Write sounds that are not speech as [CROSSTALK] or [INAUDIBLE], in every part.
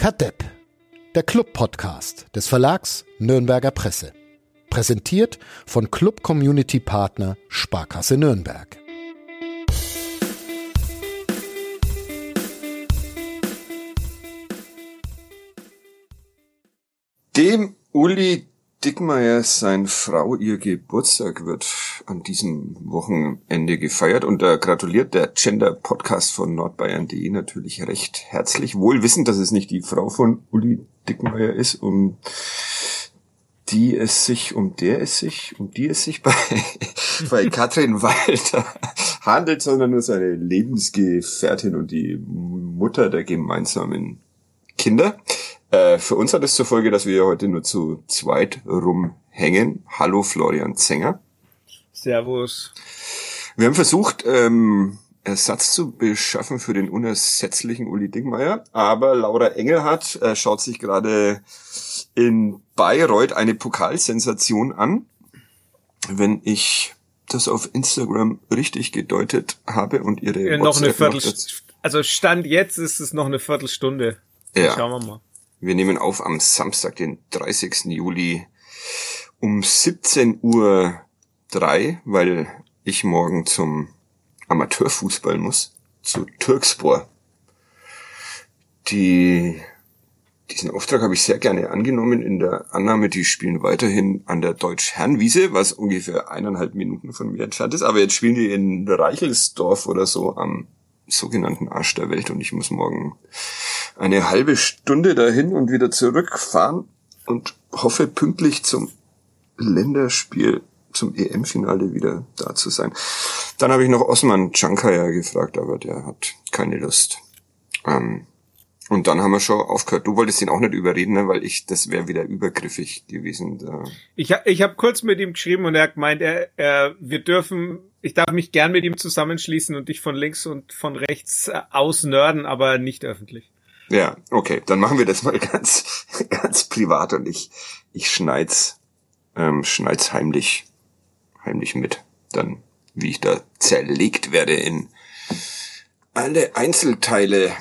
Kadepp, der Club-Podcast des Verlags Nürnberger Presse. Präsentiert von Club Community Partner Sparkasse Nürnberg. Dem Uli Dickmeier, sein Frau, ihr Geburtstag wird an diesem Wochenende gefeiert und da gratuliert der Gender Podcast von nordbayern.de natürlich recht herzlich, wohl wissend, dass es nicht die Frau von Uli Dickmeier ist, um die es sich, um der es sich, um die es sich bei, [LAUGHS] bei Katrin Walter handelt, sondern nur seine Lebensgefährtin und die Mutter der gemeinsamen Kinder. Äh, für uns hat es zur Folge, dass wir heute nur zu zweit rumhängen. Hallo Florian Zenger. Servus. Wir haben versucht, ähm, Ersatz zu beschaffen für den unersetzlichen Uli Dingmeier, aber Laura Engelhardt äh, schaut sich gerade in Bayreuth eine Pokalsensation an. Wenn ich das auf Instagram richtig gedeutet habe und ihre ja, noch eine Viertelstunde. Also Stand jetzt ist es noch eine Viertelstunde. Ja. Schauen wir mal. Wir nehmen auf am Samstag, den 30. Juli um 17 Uhr drei, weil ich morgen zum Amateurfußball muss, zu Türkspor. Die, diesen Auftrag habe ich sehr gerne angenommen in der Annahme, die spielen weiterhin an der Deutsch-Herrenwiese, was ungefähr eineinhalb Minuten von mir entfernt ist. Aber jetzt spielen die in Reichelsdorf oder so am sogenannten Arsch der Welt und ich muss morgen eine halbe Stunde dahin und wieder zurückfahren und hoffe pünktlich zum Länderspiel zum EM-Finale wieder da zu sein. Dann habe ich noch Osman Chankaya gefragt, aber der hat keine Lust. Ähm, und dann haben wir schon aufgehört. Du wolltest ihn auch nicht überreden, ne? weil ich, das wäre wieder übergriffig gewesen. Da. Ich, ich habe kurz mit ihm geschrieben und er hat gemeint, er, er, wir dürfen, ich darf mich gern mit ihm zusammenschließen und dich von links und von rechts äh, ausnörden, aber nicht öffentlich. Ja, okay, dann machen wir das mal [LAUGHS] ganz, ganz privat und ich, ich schneid's, ähm, schneid's heimlich, heimlich mit. Dann, wie ich da zerlegt werde in alle Einzelteile.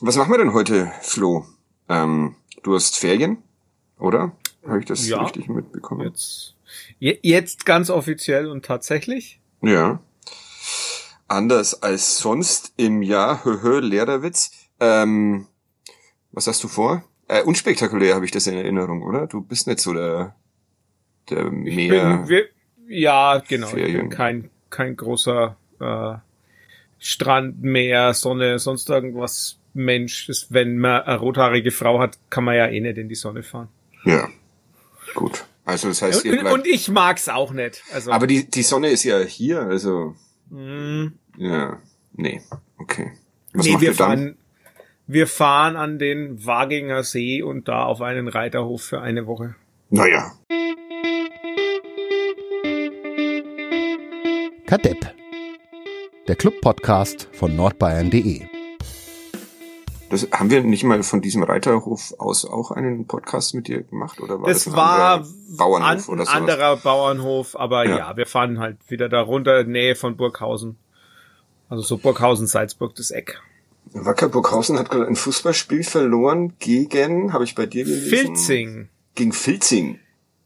Was machen wir denn heute, Flo? Ähm, du hast Ferien, oder? Habe ich das Ja. richtig mitbekommen? Jetzt, je- jetzt ganz offiziell und tatsächlich. Ja. Anders als sonst im Jahr, höhö, Lehrerwitz. Ähm, was hast du vor? Äh, unspektakulär habe ich das in Erinnerung, oder? Du bist nicht so der, der mehr. bin, wir, ja, genau. Ferien. kein, kein großer äh, Strand, Meer, Sonne, sonst irgendwas Mensch. Das, wenn man eine rothaarige Frau hat, kann man ja eh nicht in die Sonne fahren. ja. Gut. Also das heißt, ihr Und, und ich mag's auch nicht. Also, aber die, die Sonne ist ja hier, also. mh, Ja. Nee. Okay. Was nee, wir fahren, wir fahren an den Waginger See und da auf einen Reiterhof für eine Woche. Naja. Kadepp, der Club-Podcast von nordbayern.de. Das, haben wir nicht mal von diesem Reiterhof aus auch einen Podcast mit dir gemacht? Oder war das, Das ein war anderer Bauernhof an, oder ein sowas? anderer Bauernhof, aber Ja. ja. wir fahren halt wieder da runter, Nähe von Burghausen. Also so Burghausen, Salzburg, das Eck. Wacker Burghausen hat gerade ein Fußballspiel verloren gegen, habe ich bei dir gelesen? Filzing. Gegen Filzing.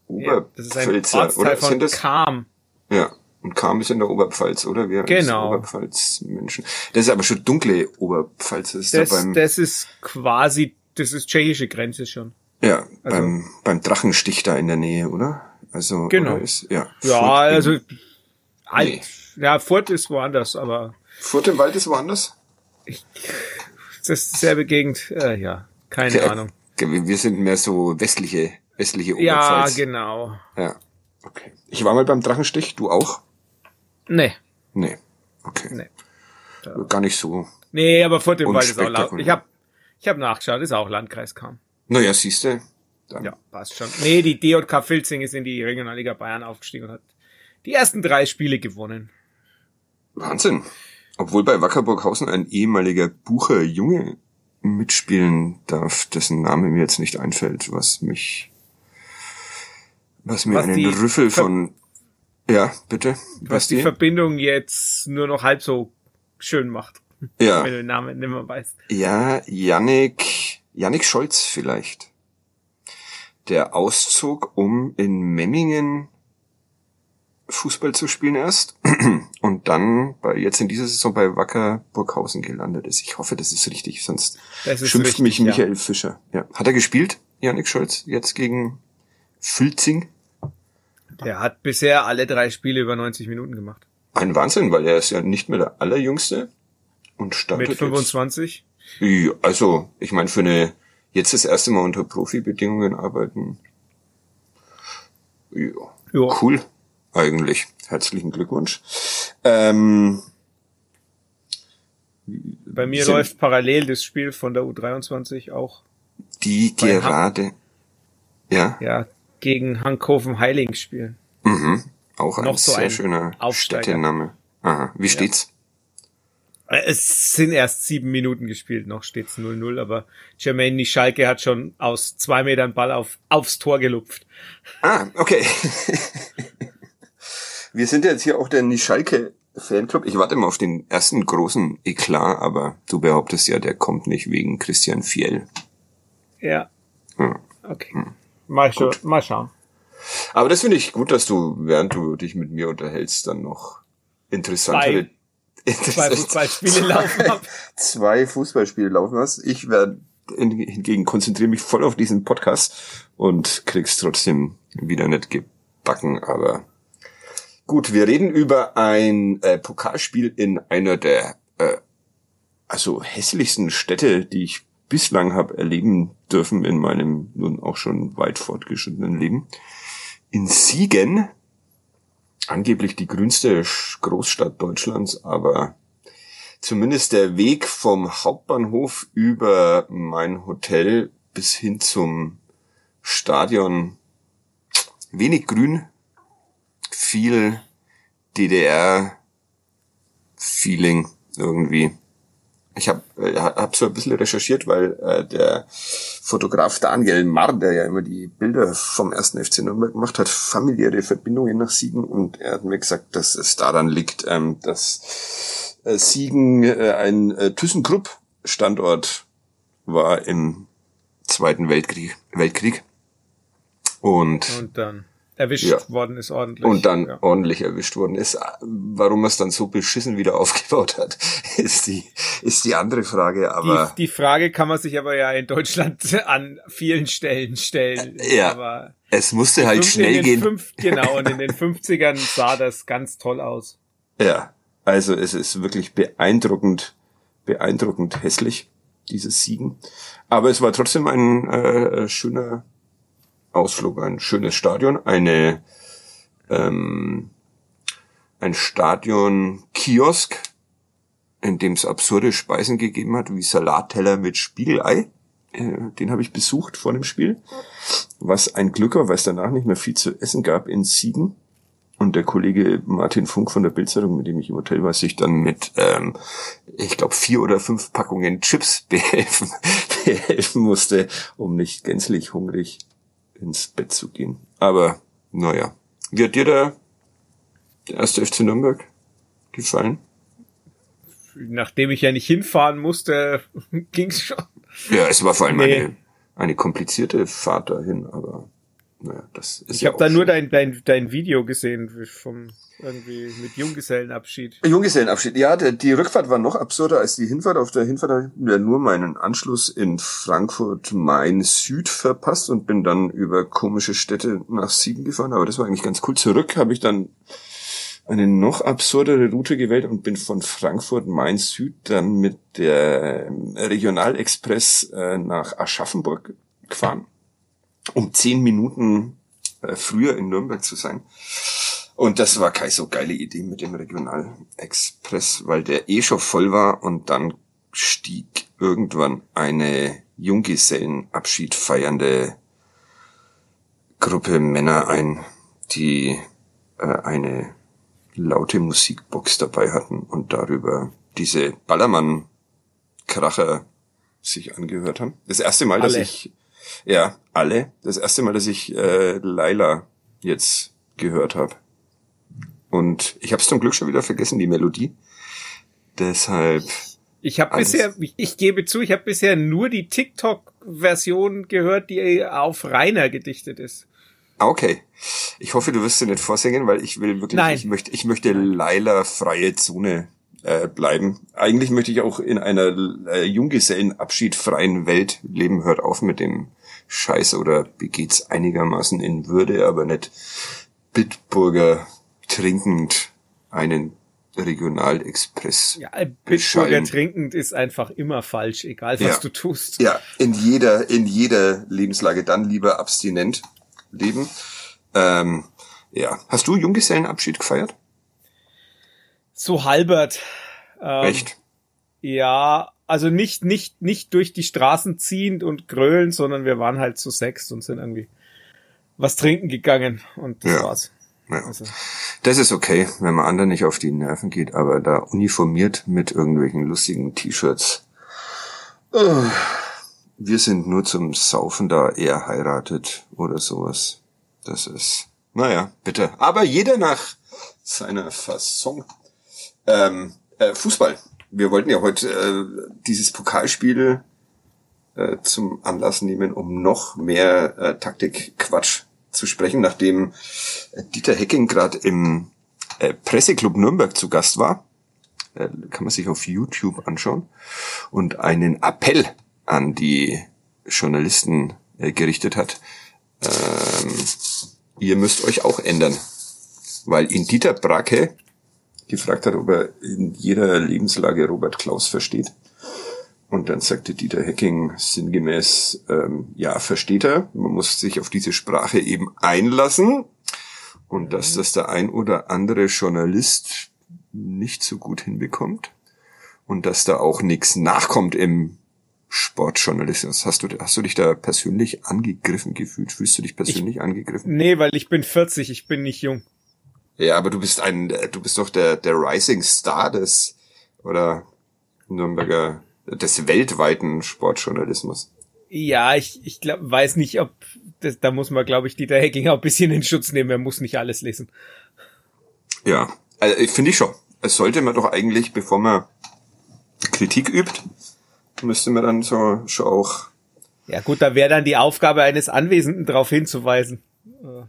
Ja, das ist ein Ortsteil oder? von das? Kam. Ja. Und Kam ist in der Oberpfalz, oder? Wir Genau. Oberpfalz-Menschen. Das ist aber schon dunkle Oberpfalz. Das ist Das, da beim, das ist quasi, das ist tschechische Grenze schon. ja, also- beim, beim Drachenstich da in der Nähe, oder? Also, Genau. Oder ist, ja. Ja, Furt also alt. Nee. Ja, Furt ist woanders, aber Furt im Wald ist woanders? das ist dieselbe Gegend, äh, ja, keine Ja, Ahnung. Wir sind mehr so westliche, westliche Ja, Oberpfalz. genau. Ja. Okay. Ich war mal beim Drachenstich, du auch? Nee, Nee. Okay. nee. Gar nicht so. Nee, aber Furt im Wald ist auch laut. Ich hab, ich hab nachgeschaut, ist auch Landkreis Kam. Naja, siehste. Dann. Ja, passt schon. Nee, die DJK Filzing ist in die Regionalliga Bayern aufgestiegen und hat die ersten drei Spiele gewonnen. Wahnsinn. Obwohl bei Wackerburghausen ein ehemaliger Bucher Junge mitspielen darf, dessen Name mir jetzt nicht einfällt, was mich, was mir Was einen Rüffel von, ja, bitte, Was die Verbindung jetzt nur noch halb so schön macht, ja, [LAUGHS] wenn du den Namen nicht mehr weißt. ja, Yannick, Yannick Scholz vielleicht. Der auszog, um in Memmingen Fußball zu spielen erst [CLEARS THROAT] und dann bei, jetzt in dieser Saison bei Wacker Burghausen gelandet ist. Ich hoffe, das ist richtig, sonst ist schimpft richtig, mich ja. Michael Fischer. Ja. Hat er gespielt, Yannick Scholz, jetzt gegen Fülzing? Der hat bisher alle drei Spiele über 90 Minuten gemacht. Ein Wahnsinn, weil er ist ja nicht mehr der Allerjüngste und startet Mit 25. Jetzt, also, ich meine, für eine jetzt das erste Mal unter Profibedingungen arbeiten. Ja, Ja. cool, eigentlich. Herzlichen Glückwunsch. Ähm, Bei mir Sind- läuft parallel das Spiel von der U23 auch, die Bei Ham- gerade, ja, ja, gegen Hankhofen Heiling spielen. mhm, auch ein Noch so sehr ein schöner. Städtename. Aha, wie steht's? Äh, Es sind erst sieben Minuten gespielt, noch steht's 0-0, aber Jermaine Nischalke hat schon aus zwei Metern Ball auf, aufs Tor gelupft. Ah, okay. [LAUGHS] Wir sind jetzt hier auch der Nischalke Fanclub. Ich warte mal auf den ersten großen Eklat, aber du behauptest ja, der kommt nicht wegen Christian Fiel. Ja, Hm. okay. Mal, schon, mal schauen. Aber das finde ich gut, dass du, während du dich mit mir unterhältst, dann noch interessantere Zwei Fußballspiele [LAUGHS] laufen zwei Fußballspiele laufen hast. Ich werde hingegen konzentriere mich voll auf diesen Podcast und krieg's trotzdem wieder nicht gebacken, aber gut, wir reden über ein äh, Pokalspiel in einer der äh, also hässlichsten Städte, die ich bislang habe erleben dürfen in meinem nun auch schon weit fortgeschrittenen Leben. In Siegen, angeblich die grünste Großstadt Deutschlands, aber zumindest der Weg vom Hauptbahnhof über mein Hotel bis hin zum Stadion wenig grün, viel DDR-Feeling irgendwie. Ich habe äh, hab so ein bisschen recherchiert, weil äh, der Fotograf Daniel Marr, der ja immer die Bilder vom ersten FC Nürnberg gemacht hat, familiäre Verbindungen nach Siegen und er hat mir gesagt, dass es daran liegt, ähm, dass äh, Siegen äh, ein äh, ThyssenKrupp-Standort war im Zweiten Weltkrieg. Weltkrieg. Und Und dann erwischt Ja. worden ist ordentlich. und dann Ja. ordentlich erwischt worden ist. Warum er es dann so beschissen wieder [LAUGHS] aufgebaut hat, ist die, ist die andere Frage. Aber Die, die Frage kann man sich aber ja in Deutschland [LAUGHS] an vielen Stellen stellen. Ja, aber es musste halt fünf- schnell gehen. Fünf, genau, und in den [LAUGHS] 50ern sah das ganz toll aus. Ja, also es ist wirklich beeindruckend, beeindruckend hässlich, dieses Siegen. Aber es war trotzdem ein äh, schöner Ausflug, ein schönes Stadion, eine ähm, ein Stadion-Kiosk, in dem es absurde Speisen gegeben hat, wie Salatteller mit Spiegelei. Äh, Den habe ich besucht vor dem Spiel. Was ein Glück war, weil es danach nicht mehr viel zu essen gab in Siegen. Und der Kollege Martin Funk von der Bildzeitung, mit dem ich im Hotel war, sich dann mit, ähm, ich glaube, vier oder fünf Packungen Chips [LAUGHS] behelfen, behelfen musste, um nicht gänzlich hungrig ins Bett zu gehen. Aber, naja. Wie hat dir der, der erste FC Nürnberg gefallen? Nachdem ich ja nicht hinfahren musste, [LAUGHS] ging's schon. Ja, es war vor allem Nee. eine, eine komplizierte Fahrt dahin, aber naja, das ist Ich ja habe da nur dein, dein, dein Video gesehen vom irgendwie mit Junggesellenabschied. Junggesellenabschied. Ja, der, die Rückfahrt war noch absurder als die Hinfahrt. Auf der Hinfahrt habe ich ja nur meinen Anschluss in Frankfurt Main Süd verpasst und bin dann über komische Städte nach Siegen gefahren. Aber das war eigentlich ganz cool. Zurück habe ich dann eine noch absurdere Route gewählt und bin von Frankfurt Main Süd dann mit der Regionalexpress äh, nach Aschaffenburg gefahren, um zehn Minuten äh, früher in Nürnberg zu sein. Und das war keine so geile Idee mit dem Regionalexpress, weil der eh schon voll war und dann stieg irgendwann eine Junggesellenabschied feiernde Gruppe Männer ein, die äh, eine laute Musikbox dabei hatten und darüber diese Ballermann-Kracher sich angehört haben. Das erste Mal, dass Alle. ich, ja, alle, das erste Mal, dass ich äh, Laila jetzt gehört habe. Und ich habe es zum Glück schon wieder vergessen, die Melodie. Deshalb Ich habe bisher, ich, ich, gebe zu, ich habe bisher nur die TikTok-Version gehört, die auf Rainer gedichtet ist. Ah, okay. Ich hoffe, du wirst sie nicht vorsingen, weil ich will wirklich, Nein. ich möchte, ich möchte Laila freie Zone äh, bleiben. Eigentlich möchte ich auch in einer äh, Junggesellenabschied freien Welt leben. Hört auf mit dem Scheiß oder begeht's einigermaßen in Würde, aber nicht Bitburger trinkend einen Regionalexpress. Ja, Bitburger trinkend ist einfach immer falsch, egal was Ja. du tust. Ja, in jeder, in jeder Lebenslage dann lieber abstinent leben. Ähm, ja. Hast du Junggesellenabschied gefeiert? So halbert. Ähm, Echt? Ja, also nicht, nicht, nicht durch die Straßen ziehend und grölen, sondern wir waren halt zu sechs und sind irgendwie was trinken gegangen und das Ja. war's. Ja. Also, Das ist okay, wenn man anderen nicht auf die Nerven geht, aber da uniformiert mit irgendwelchen lustigen T-Shirts. Oh, wir sind nur zum Saufen da, er heiratet oder sowas. Das ist, naja, bitte. Aber jeder nach seiner Fassung. Ähm, äh, Fußball. Wir wollten ja heute äh, dieses Pokalspiel äh, zum Anlass nehmen, um noch mehr äh, Taktikquatsch zu sprechen, nachdem äh, Dieter Hecking gerade im äh, Presseclub Nürnberg zu Gast war. Äh, kann man sich auf YouTube anschauen. Und einen Appell an die Journalisten äh, gerichtet hat. Ähm, ihr müsst euch auch ändern. Weil ihn Dieter Bracke gefragt hat, ob er in jeder Lebenslage Robert Klaus versteht. Und dann sagte Dieter Hecking sinngemäß, ähm, ja, versteht er. Man muss sich auf diese Sprache eben einlassen. Und dass das der ein oder andere Journalist nicht so gut hinbekommt. Und dass da auch nichts nachkommt im Sportjournalismus. Hast du, hast du dich da persönlich angegriffen gefühlt? Fühlst du dich persönlich angegriffen? nee, weil ich bin 40, ich bin nicht jung. Ja, aber du bist ein, du bist doch der, der Rising Star des, oder Nürnberger, des weltweiten Sportjournalismus. Ja, ich, ich glaub, weiß nicht, ob das, da muss man, glaube ich, Dieter Hecking auch ein bisschen in Schutz nehmen. Er muss nicht alles lesen. Ja, also, finde ich schon. Es sollte man doch eigentlich, bevor man Kritik übt, müsste man dann so schon auch, Ja gut, da wäre dann die Aufgabe eines Anwesenden darauf hinzuweisen, äh,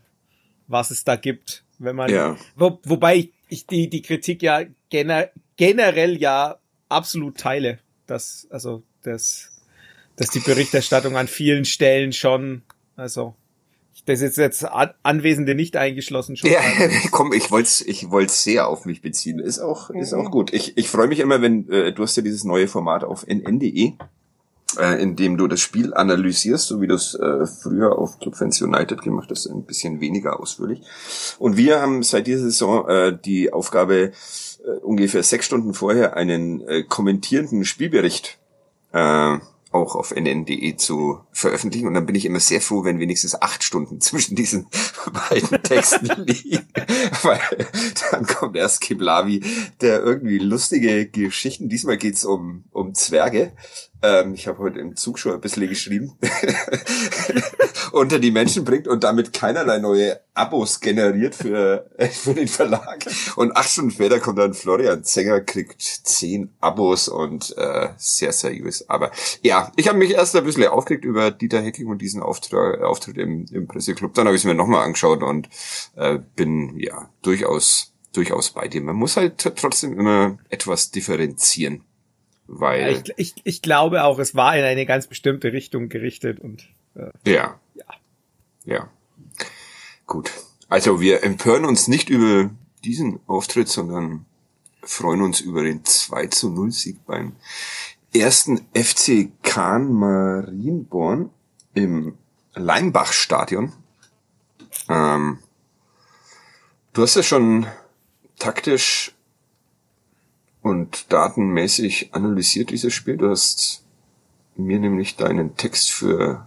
was es da gibt, wenn man. Ja. Wo, wobei ich, die die Kritik ja gener, generell ja absolut teile, dass also das dass die Berichterstattung an vielen Stellen schon also das ist jetzt An Anwesende nicht eingeschlossen schon. Ja, [LAUGHS] komm, ich wollte ich wollte sehr auf mich beziehen. Ist auch ist auch gut. Ich, ich freue mich immer, wenn äh, du hast ja dieses neue Format auf nn.de, äh, in dem du das Spiel analysierst, so wie du es äh, früher auf Club Fans United gemacht hast, ein bisschen weniger ausführlich. Und wir haben seit dieser Saison äh, die Aufgabe, äh, ungefähr sechs Stunden vorher einen äh, kommentierenden Spielbericht äh, auch auf nn.de zu veröffentlichen. Und dann bin ich immer sehr froh, wenn wenigstens acht Stunden [LAUGHS] zwischen diesen beiden Texten [LAUGHS] liegen. Weil dann kommt erst Kiblavi, der irgendwie lustige Geschichten, diesmal geht's um, um Zwerge. Ähm, ich habe heute im Zug schon ein bisschen geschrieben, [LAUGHS] unter die Menschen bringt und damit keinerlei neue Abos generiert für, [LAUGHS] für den Verlag. Und acht Stunden später kommt dann Florian Zenger, kriegt zehn Abos und äh, sehr seriös. Aber ja, ich habe mich erst ein bisschen aufgeregt über Dieter Hecking und diesen Auftritt, Auftritt im, im Presseclub. Dann habe ich es mir nochmal angeschaut und äh, bin ja durchaus durchaus bei dir. Man muss halt trotzdem immer etwas differenzieren. Weil, ich, ich, ich glaube auch, es war in eine ganz bestimmte Richtung gerichtet und äh, Ja. Ja. Ja. Gut. Also wir empören uns nicht über diesen Auftritt, sondern freuen uns über den 2 zu 0 Sieg beim ersten FC Kahn Marienborn im Leimbach-Stadion. Ähm, du hast ja schon taktisch und datenmäßig analysiert dieses Spiel. Du hast mir nämlich deinen Text für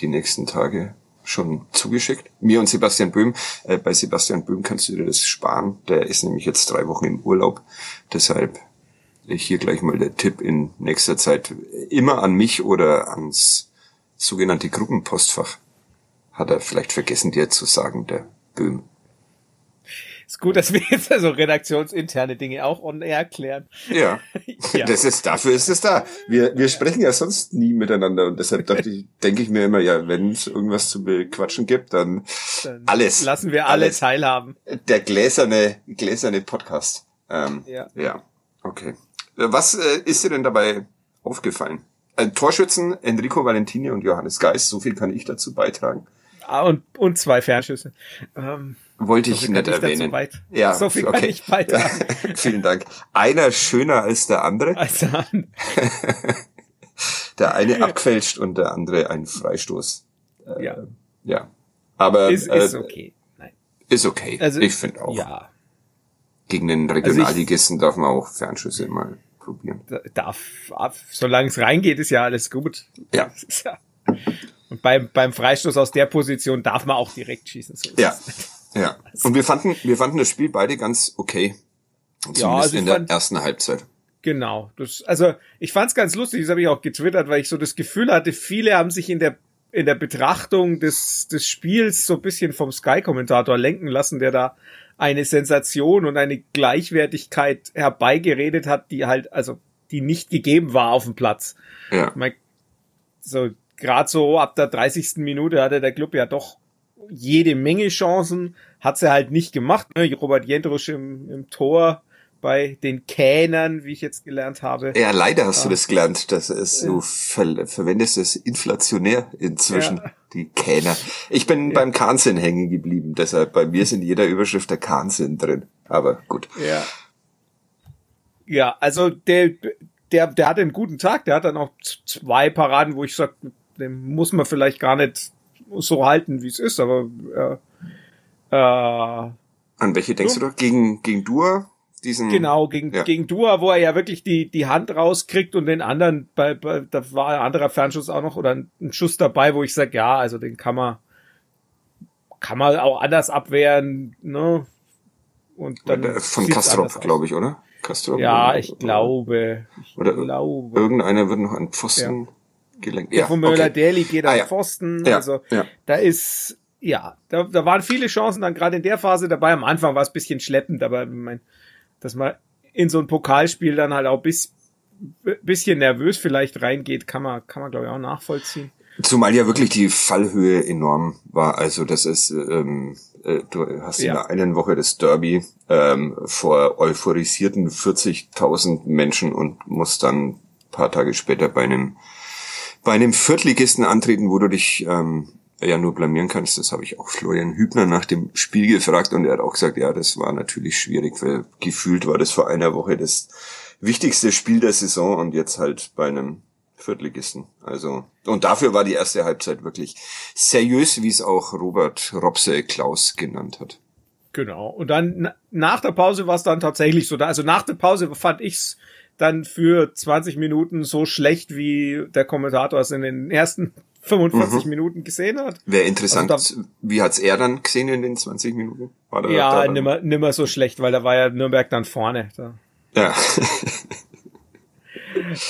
die nächsten Tage schon zugeschickt. Mir und Sebastian Böhm. Äh, bei Sebastian Böhm kannst du dir das sparen. Der ist nämlich jetzt drei Wochen im Urlaub. Deshalb hier gleich mal der Tipp in nächster Zeit immer an mich oder ans sogenannte Gruppenpostfach. Hat er vielleicht vergessen dir zu sagen, der Böhm. Ist gut, dass wir jetzt also redaktionsinterne Dinge auch on air klären. Ja. [LAUGHS] Ja. Das ist, dafür ist es da. Wir, wir sprechen ja sonst nie miteinander und deshalb ich, denke ich mir immer, ja, wenn es irgendwas zu bequatschen gibt, dann, Dann alles. Lassen wir alle Alles. teilhaben. der gläserne, gläserne Podcast. Ähm, Ja. Ja. Okay. Äh, Was äh, ist dir denn dabei aufgefallen? Äh, Torschützen Enrico Valentini und Johannes Geist, so viel kann ich dazu beitragen. Ah, und, und zwei Fernschüsse. Ähm, Wollte ich nicht kann erwähnen. weit- Ja, so viel kann okay. ich beitragen. [LAUGHS] Vielen Dank. Einer schöner als der andere. [LAUGHS] Also, [LAUGHS] Der eine abquetscht und der andere ein Freistoß. Äh, ja, Ja. Aber ist, ist äh, okay. Nein. ist okay. Also, ich finde auch. Ja, Gegen den Regionalligisten darf man auch Fernschüsse mal probieren. da- darf, solange es reingeht, ist ja alles gut. Ja- Und beim, beim Freistoß aus der Position darf man auch direkt schießen. So Ja. es. Ja. Und wir fanden, wir fanden das Spiel beide ganz okay. Zumindest also ich in der fand- ersten Halbzeit. Genau. Das, also ich fand's ganz lustig, das habe ich auch getwittert, weil ich so das Gefühl hatte, viele haben sich in der in der Betrachtung des, des Spiels so ein bisschen vom Sky-Kommentator lenken lassen, der da eine Sensation und eine Gleichwertigkeit herbeigeredet hat, die halt, also die nicht gegeben war auf dem Platz. Ja. Mein, so gerade so ab der 30. Minute hatte der Club ja doch jede Menge Chancen, hat sie halt nicht gemacht. Ne? Robert Jendrusch im, im Tor bei den Kähnern, wie ich jetzt gelernt habe. Ja, leider hast Ah. du das gelernt, dass es du ver verwendest es inflationär inzwischen, Ja. die Kähner. Ich bin beim Kahnsinn hängen geblieben, deshalb bei mir ist in jeder Überschrift der Kahnsinn drin. Aber gut. Ja. Ja, also der, der, der hatte einen guten Tag. Der hat dann auch zwei Paraden, wo ich sag, den muss man vielleicht gar nicht so halten, wie es ist, aber äh, äh, An welche denkst So. du doch? Gegen, gegen Dua? Diesen, genau gegen Ja. gegen Dua, wo er ja wirklich die die Hand rauskriegt und den anderen bei, bei da war ein anderer Fernschuss auch noch oder ein, ein Schuss dabei, wo ich sag, ja, also den kann man kann man auch anders abwehren, ne? Und dann Äh, von Kastrop, glaube ich, oder? Kastrop? Ja, oder- ich glaube. Ich Oder glaube. Irgendeiner wird noch an Pfosten gelenkt. Ja, von Möller Daly geht Ah, an ja. Pfosten. Ja, Also ja. da ist, ja, da, da waren viele Chancen dann gerade in der Phase dabei. Am Anfang war es bisschen schleppend, aber ich mein, dass man in so ein Pokalspiel dann halt auch bis, bisschen nervös vielleicht reingeht, kann man, kann man glaube ich auch nachvollziehen. Zumal ja wirklich die Fallhöhe enorm war. Also das ist, ähm, äh, du hast in Ja. der einen Woche das Derby ähm, vor euphorisierten 40.000 Menschen und musst dann ein paar Tage später bei einem bei einem Viertligisten antreten, wo du dich ähm, ja nur blamieren kannst. Das habe ich auch Florian Hübner nach dem Spiel gefragt und er hat auch gesagt, ja, das war natürlich schwierig, weil gefühlt war das vor einer Woche das wichtigste Spiel der Saison und jetzt halt bei einem Viertligisten. Also, und dafür war die erste Halbzeit wirklich seriös, wie es auch Robert Robse Klaus genannt hat. Genau. Und dann na- nach der Pause war es dann tatsächlich so. Da, also nach der Pause fand ich's dann für 20 Minuten so schlecht, wie der Kommentator es in den ersten [LAUGHS] 45 Minuten gesehen hat. Wäre interessant, Also wie hat's er dann gesehen in den 20 Minuten? War da, Ja, da nimmer, nimmer so schlecht, weil da war ja Nürnberg dann vorne. Da. Ja. [LAUGHS]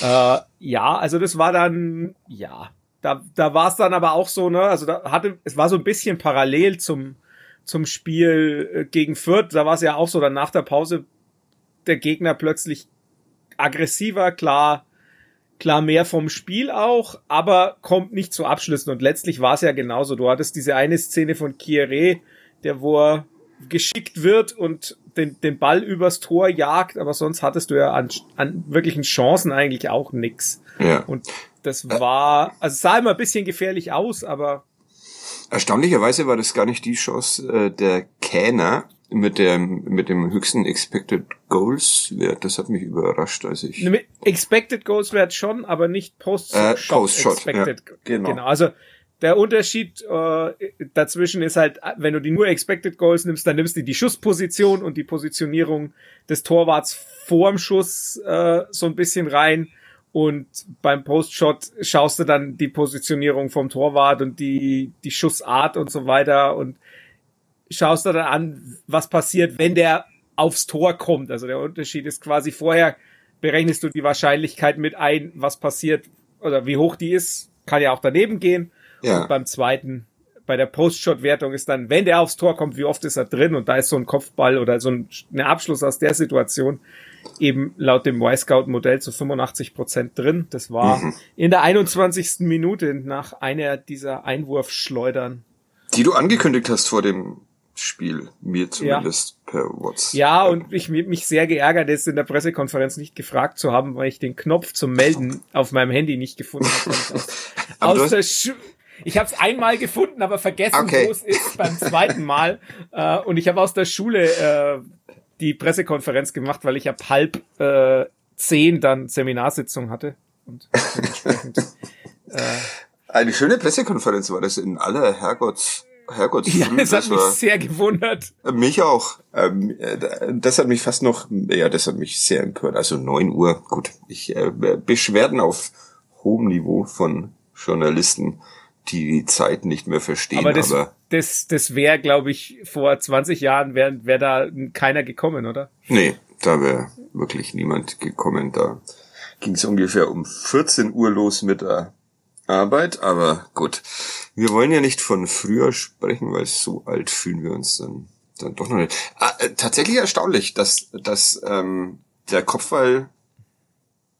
Äh, ja, also das war dann, ja, da, da war es dann aber auch so, ne, also da hatte, es war so ein bisschen parallel zum, zum Spiel äh, gegen Fürth, da war es ja auch so, dann nach der Pause der Gegner plötzlich aggressiver, klar, klar mehr vom Spiel auch, aber kommt nicht zu Abschlüssen und letztlich war es ja genauso, du hattest diese eine Szene von Kieré, der wo er geschickt wird und den, den Ball übers Tor jagt, aber sonst hattest du ja an, an wirklichen Chancen eigentlich auch nix. ja. Und das war, also es sah immer ein bisschen gefährlich aus, aber Erstaunlicherweise war das gar nicht die Chance äh, der Kähner mit dem, mit dem höchsten Expected Goals Wert. Das hat mich überrascht, als ich. ne, Expected Goals Wert schon, aber nicht Post-Shot Äh, Post-Shot, ja, genau. genau. Also der Unterschied äh, dazwischen ist halt, wenn du die nur Expected Goals nimmst, dann nimmst du die Schussposition und die Positionierung des Torwarts vorm Schuss äh, so ein bisschen rein. Und beim Post-Shot schaust du dann die Positionierung vom Torwart und die, die Schussart und so weiter und schaust du dann an, was passiert, wenn der aufs Tor kommt. Also der Unterschied ist quasi vorher berechnest du die Wahrscheinlichkeit mit ein, was passiert oder wie hoch die ist, kann ja auch daneben gehen. Ja. Und beim zweiten bei der Post-Shot-Wertung ist dann, wenn der aufs Tor kommt, wie oft ist er drin und da ist so ein Kopfball oder so ein, Abschluss aus der Situation eben laut dem Y-Scout-Modell zu 85 Prozent drin. Das war mhm. in der 21. Minute nach einer dieser Einwurfschleudern. Die du angekündigt hast vor dem Spiel, mir zumindest ja. per WhatsApp. Ja, und ich mich sehr geärgert, jetzt in der Pressekonferenz nicht gefragt zu haben, weil ich den Knopf zum Melden [LAUGHS] auf meinem Handy nicht gefunden habe. [LAUGHS] aus, der Schu ich habe es einmal gefunden, aber vergessen, okay. wo es ist beim zweiten Mal. [LAUGHS] Äh, und ich habe aus der Schule äh, die Pressekonferenz gemacht, weil ich ab halb äh, zehn dann Seminarsitzung hatte. Und dementsprechend, äh, Eine schöne Pressekonferenz war das in aller Herrgotts Herrgott, ja, das hat mich sehr gewundert. Äh, mich auch. Ähm, äh, das hat mich fast noch, ja, das hat mich sehr empört. Also neun Uhr, gut. Ich äh, Beschwerden auf hohem Niveau von Journalisten, die die Zeit nicht mehr verstehen. Aber das, aber das, das wäre, glaube ich, vor 20 Jahren wäre wär da keiner gekommen, oder? Nee, da wäre wirklich niemand gekommen. Da ging es ungefähr um 14 Uhr los mit der Arbeit, aber gut. Wir wollen ja nicht von früher sprechen, weil so alt fühlen wir uns dann, dann doch noch nicht. Ah, äh, tatsächlich erstaunlich, dass, dass ähm, der Kopfball,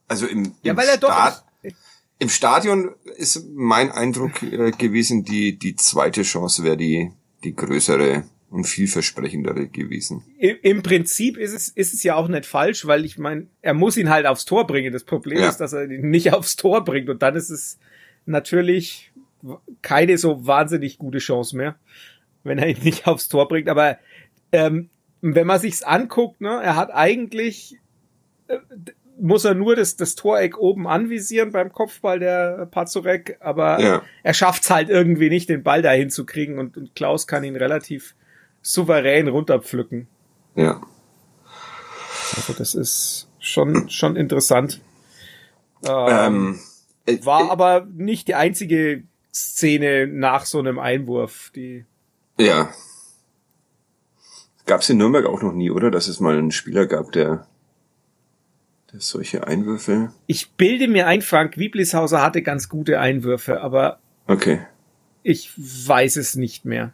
also im, ja, im, weil er Start, doch im Stadion ist mein Eindruck äh, gewesen, die, die zweite Chance wäre die, die größere und vielversprechendere gewesen. Im, Im, Prinzip ist es, ist es ja auch nicht falsch, weil ich meine, er muss ihn halt aufs Tor bringen. Das Problem ja. ist, dass er ihn nicht aufs Tor bringt und dann ist es natürlich keine so wahnsinnig gute Chance mehr, wenn er ihn nicht aufs Tor bringt. Aber ähm, wenn man sich's anguckt, ne, er hat eigentlich äh, muss er nur das, das Toreck oben anvisieren beim Kopfball der Pazurek, aber ja. er schafft's halt irgendwie nicht, den Ball dahin zu kriegen und, und Klaus kann ihn relativ souverän runterpflücken. Ja. Also das ist schon, schon interessant. Ähm, ähm, war äh, aber nicht die einzige Szene nach so einem Einwurf, die. Ja. Gab's in Nürnberg auch noch nie, oder? Dass es mal einen Spieler gab, der, der solche Einwürfe. Ich bilde mir ein, Frank Wieblishauser hatte ganz gute Einwürfe, aber. Okay. Ich weiß es nicht mehr.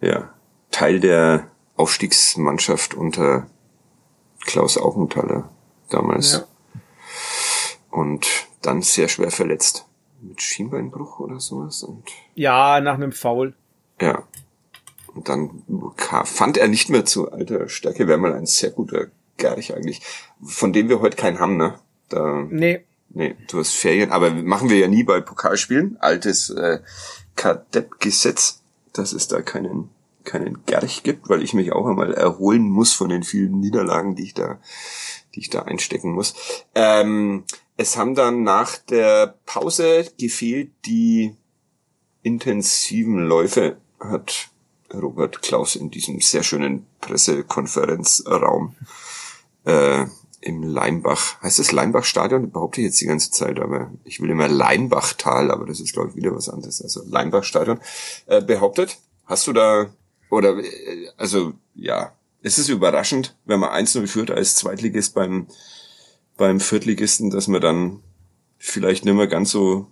Ja. Teil der Aufstiegsmannschaft unter Klaus Augenthaler damals. Ja. Und dann sehr schwer verletzt mit Schienbeinbruch oder sowas. Und ja, nach einem Foul. Ja. Und dann fand er nicht mehr zu alter Stärke, wäre mal ein sehr guter Gerich eigentlich, von dem wir heute keinen haben, ne? Da, nee. Nee, du hast Ferien, aber machen wir ja nie bei Pokalspielen. Altes äh, Kadettgesetz, dass es da keinen keinen Gerch gibt, weil ich mich auch einmal erholen muss von den vielen Niederlagen, die ich da, die ich da einstecken muss. Ähm, es haben dann nach der Pause gefehlt die intensiven Läufe, hat Robert Klaus in diesem sehr schönen Pressekonferenzraum äh, im Leimbach, heißt es Leimbach-Stadion? Behaupte ich jetzt die ganze Zeit, aber ich will immer Leimbachtal, aber das ist, glaube ich, wieder was anderes. Also Leimbach-Stadion äh, behauptet. Hast du da, oder, äh, also, ja, es ist überraschend, wenn man 1-0 führt als Zweitligist beim beim Viertligisten, dass man dann vielleicht nicht mehr ganz so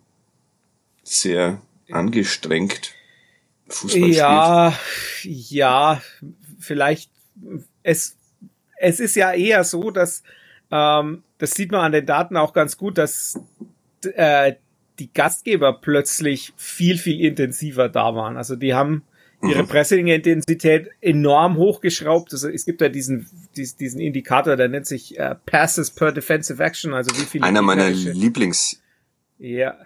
sehr angestrengt Fußball ja, spielt. Ja, vielleicht es es ist ja eher so, dass ähm, das sieht man an den Daten auch ganz gut, dass äh, die Gastgeber plötzlich viel viel intensiver da waren. Also die haben ihre mhm. Pressing-Intensität enorm hochgeschraubt. Also es gibt ja diesen, diesen Indikator, der nennt sich äh, Passes per Defensive Action, also wie viele. Einer meiner Lieblings. Ja.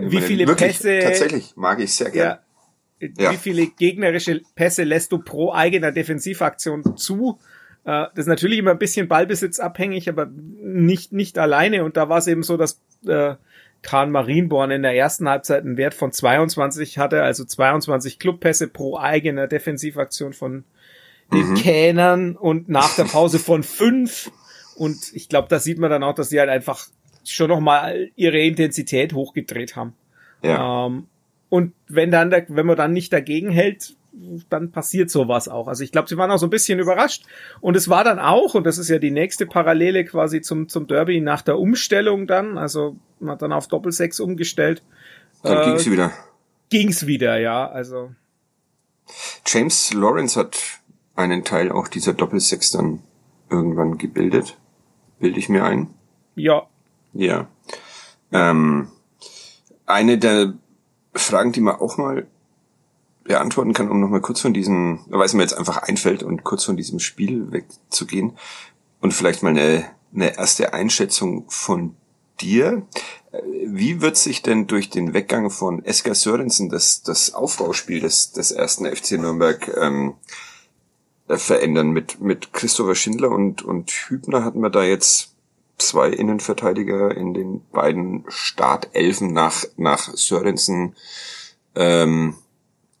wie viele wirklich, Pässe. Tatsächlich, mag ich sehr gerne. Ja, ja. Wie viele gegnerische Pässe lässt du pro eigener Defensivaktion zu? Äh, das ist natürlich immer ein bisschen Ballbesitzabhängig, aber nicht, nicht alleine. Und da war es eben so, dass äh, Kahn Marienborn in der ersten Halbzeit einen Wert von 22 hatte, also 22 Clubpässe pro eigener Defensivaktion von den mhm. Kähnern und nach der Pause von fünf. Und ich glaube, da sieht man dann auch, dass sie halt einfach schon nochmal ihre Intensität hochgedreht haben. Ja. Ähm, und wenn dann, wenn man dann nicht dagegen hält, dann passiert sowas auch. Also ich glaube, sie waren auch so ein bisschen überrascht. Und es war dann auch, und das ist ja die nächste Parallele quasi zum, zum Derby nach der Umstellung dann, also man hat dann auf Doppelsechs umgestellt. Dann äh, ging sie wieder. ging's wieder, ja, also. James Lawrence hat einen Teil auch dieser Doppelsechs dann irgendwann gebildet. Bilde ich mir ein? Ja. Ja. Ähm, eine der Fragen, die man auch mal beantworten kann, um nochmal kurz von diesem, weil es mir jetzt einfach einfällt und kurz von diesem Spiel wegzugehen und vielleicht mal eine, eine erste Einschätzung von dir. Wie wird sich denn durch den Weggang von Esker Sörensen das, das Aufbauspiel des, des ersten FC Nürnberg ähm, verändern? Mit, mit Christopher Schindler und, und Hübner hatten wir da jetzt zwei Innenverteidiger in den beiden Startelfen nach, nach Sörensen, ähm,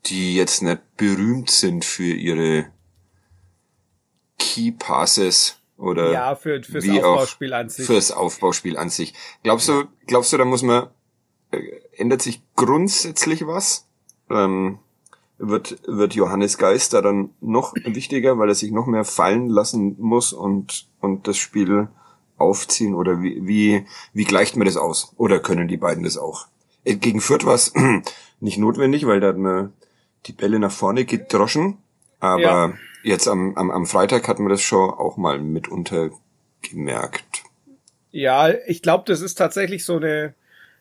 die jetzt nicht berühmt sind für ihre Key Passes oder ja, für, fürs Aufbauspiel an sich. Fürs Aufbauspiel an sich. Glaubst du, glaubst du, da muss man, äh, ändert sich grundsätzlich was? Ähm, wird, wird Johannes Geist da dann noch wichtiger, weil er sich noch mehr fallen lassen muss und, und das Spiel aufziehen oder wie, wie, wie gleicht man das aus? Oder können die beiden das auch? Äh, Gegen Fürth war es [CLEARS THROAT] nicht notwendig, weil da hat man die Bälle nach vorne gedroschen, aber Ja. jetzt am, am, am Freitag hat man das schon auch mal mitunter gemerkt. Ja, ich glaube, das ist tatsächlich so eine.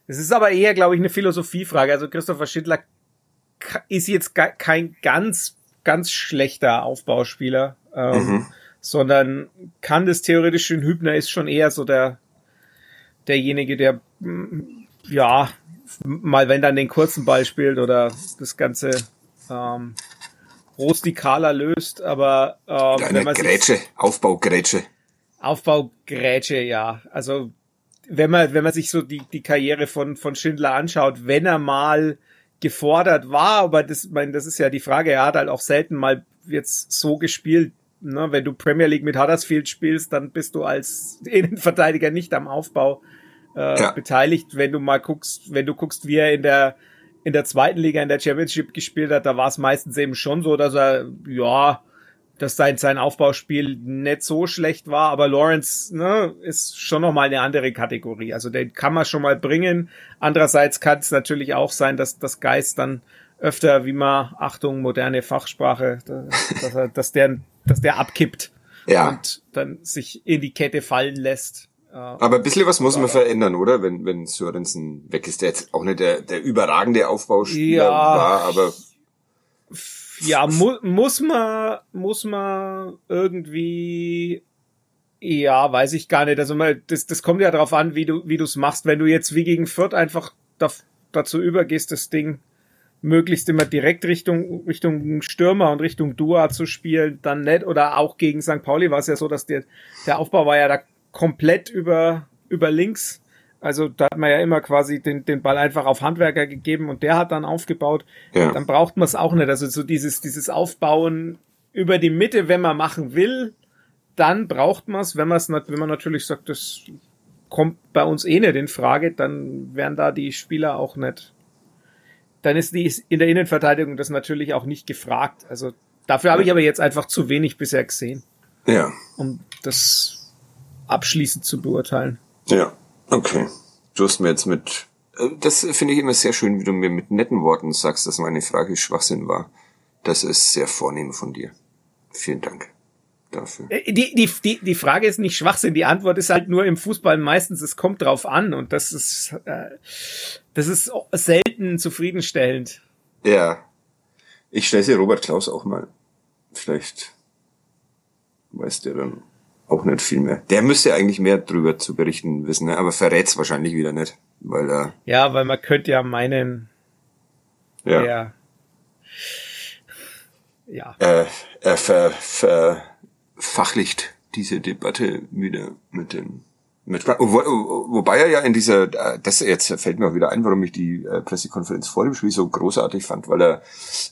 Es ist aber eher, glaube ich, eine Philosophiefrage. Also Christopher Schindler ist jetzt kein ganz, ganz schlechter Aufbauspieler, ähm, Mhm. sondern kann das theoretisch schon. Hübner ist schon eher so der derjenige, der mm, ja mal wenn dann den kurzen Ball spielt oder das ganze ähm, rustikaler löst, aber ähm, Eine wenn man Grätsche, Aufbaugrätsche. Aufbaugrätsche, ja. Also wenn man, wenn man sich so die, die Karriere von, von Schindler anschaut, wenn er mal gefordert war, aber das, mein, das ist ja die Frage, er hat halt auch selten mal jetzt so gespielt. Ne? Wenn du Premier League mit Huddersfield spielst, dann bist du als [LAUGHS] Innenverteidiger nicht am Aufbau äh, Ja. beteiligt. Wenn du mal guckst, wenn du guckst, wie er in der in der zweiten Liga in der Championship gespielt hat, da war es meistens eben schon so, dass er ja dass sein, sein Aufbauspiel nicht so schlecht war, aber Lawrence ne, ist schon nochmal eine andere Kategorie. Also den kann man schon mal bringen. Andererseits kann es natürlich auch sein, dass das Geist dann öfter, wie man, Achtung, moderne Fachsprache, dass, er, dass, der, dass der abkippt Ja. und dann sich in die Kette fallen lässt. Aber ein bisschen was muss man verändern, oder? Wenn, wenn Sörensen weg ist, der jetzt auch nicht der, der überragende Aufbauspieler Ja. war, aber Ja, mu muss man, muss man irgendwie, ja, weiß ich gar nicht. Also mal, das, das kommt ja darauf an, wie du, wie du es machst. Wenn du jetzt wie gegen Fürth einfach da, dazu übergehst, das Ding möglichst immer direkt Richtung, Richtung Stürmer und Richtung Dua zu spielen, dann nicht. Oder auch gegen St. Pauli war es ja so, dass der, der Aufbau war ja da komplett über, über links. Also da hat man ja immer quasi den, den Ball einfach auf Handwerker gegeben und der hat dann aufgebaut ja. dann braucht man es auch nicht. Also so dieses, dieses Aufbauen über die Mitte, wenn man machen will, dann braucht man es. Wenn man es wenn man natürlich sagt, das kommt bei uns eh nicht in Frage, dann wären da die Spieler auch nicht. Dann ist die in der Innenverteidigung das natürlich auch nicht gefragt. Also dafür habe ich aber jetzt einfach zu wenig bisher gesehen, ja, um das abschließend zu beurteilen. ja, okay. Du hast mir jetzt mit, äh, das finde ich immer sehr schön, wie du mir mit netten Worten sagst, dass meine Frage Schwachsinn war. Das ist sehr vornehm von dir. Vielen Dank dafür. Äh, Die, die, die, die Frage ist nicht Schwachsinn, die Antwort ist halt nur im Fußball meistens, es kommt drauf an und das ist, äh, das ist selten zufriedenstellend. Ja. Ich stelle sie Robert Klaus auch mal. Vielleicht weiß der dann auch nicht viel mehr. Der müsste eigentlich mehr drüber zu berichten wissen, ne? aber verrät's wahrscheinlich wieder nicht, weil er, Ja, weil man könnte ja meinen, ja, der, ja, äh, er ver, verfachlicht diese Debatte wieder mit dem mit, wo, wo- wobei er ja in dieser, das jetzt fällt mir auch wieder ein, warum ich die äh, Pressekonferenz vor dem Spiel so großartig fand, weil er,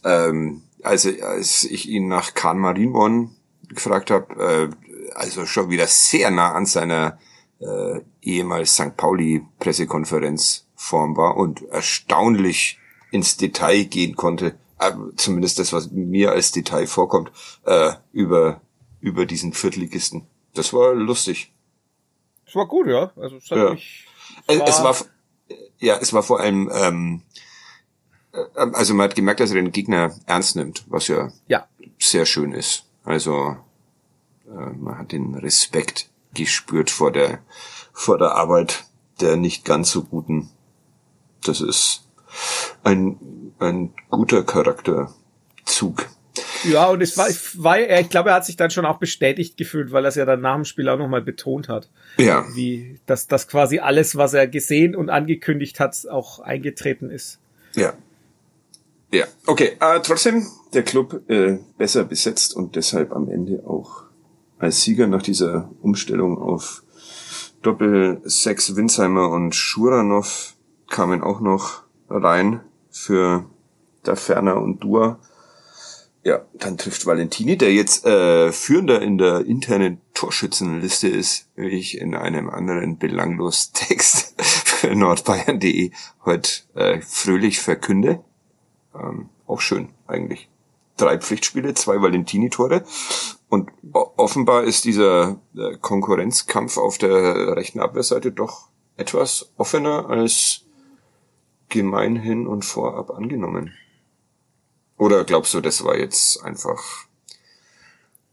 ähm, also als ich ihn nach Kahn Marienborn gefragt habe, äh, also schon wieder sehr nah an seiner äh, ehemals St. Pauli Pressekonferenzform war und erstaunlich ins Detail gehen konnte, äh, zumindest das, was mir als Detail vorkommt, äh, über, über diesen Viertligisten. Das war lustig. es war gut, ja. Also es hat Ja. mich, Es, war- es war, ja, es war vor allem, ähm, äh, also man hat gemerkt, dass er den Gegner ernst nimmt, was ja, Ja. sehr schön ist. Also man hat den Respekt gespürt vor der vor der Arbeit der nicht ganz so guten. Das ist ein ein guter Charakterzug. Ja, und es war, war er, ich glaube, er hat sich dann schon auch bestätigt gefühlt, weil er es ja dann nach dem Spiel auch nochmal betont hat. Ja, Wie, dass, dass quasi alles, was er gesehen und angekündigt hat, auch eingetreten ist. ja. Ja, okay. Äh, trotzdem, der Club äh, besser besetzt und deshalb am Ende auch als Sieger nach dieser Umstellung auf Doppel sechs Winsheimer und Schuranov kamen auch noch rein für da Ferner und Dua. Ja, dann trifft Valentini, der jetzt äh, führender in der internen Torschützenliste ist, wie ich in einem anderen belanglos [LAUGHS] Text für nordbayern.de heute äh, fröhlich verkünde. Ähm, auch schön eigentlich. Drei Pflichtspiele, zwei Valentini-Tore. Und offenbar ist dieser äh, Konkurrenzkampf auf der rechten Abwehrseite doch etwas offener als gemeinhin und vorab angenommen. Oder glaubst du, das war jetzt einfach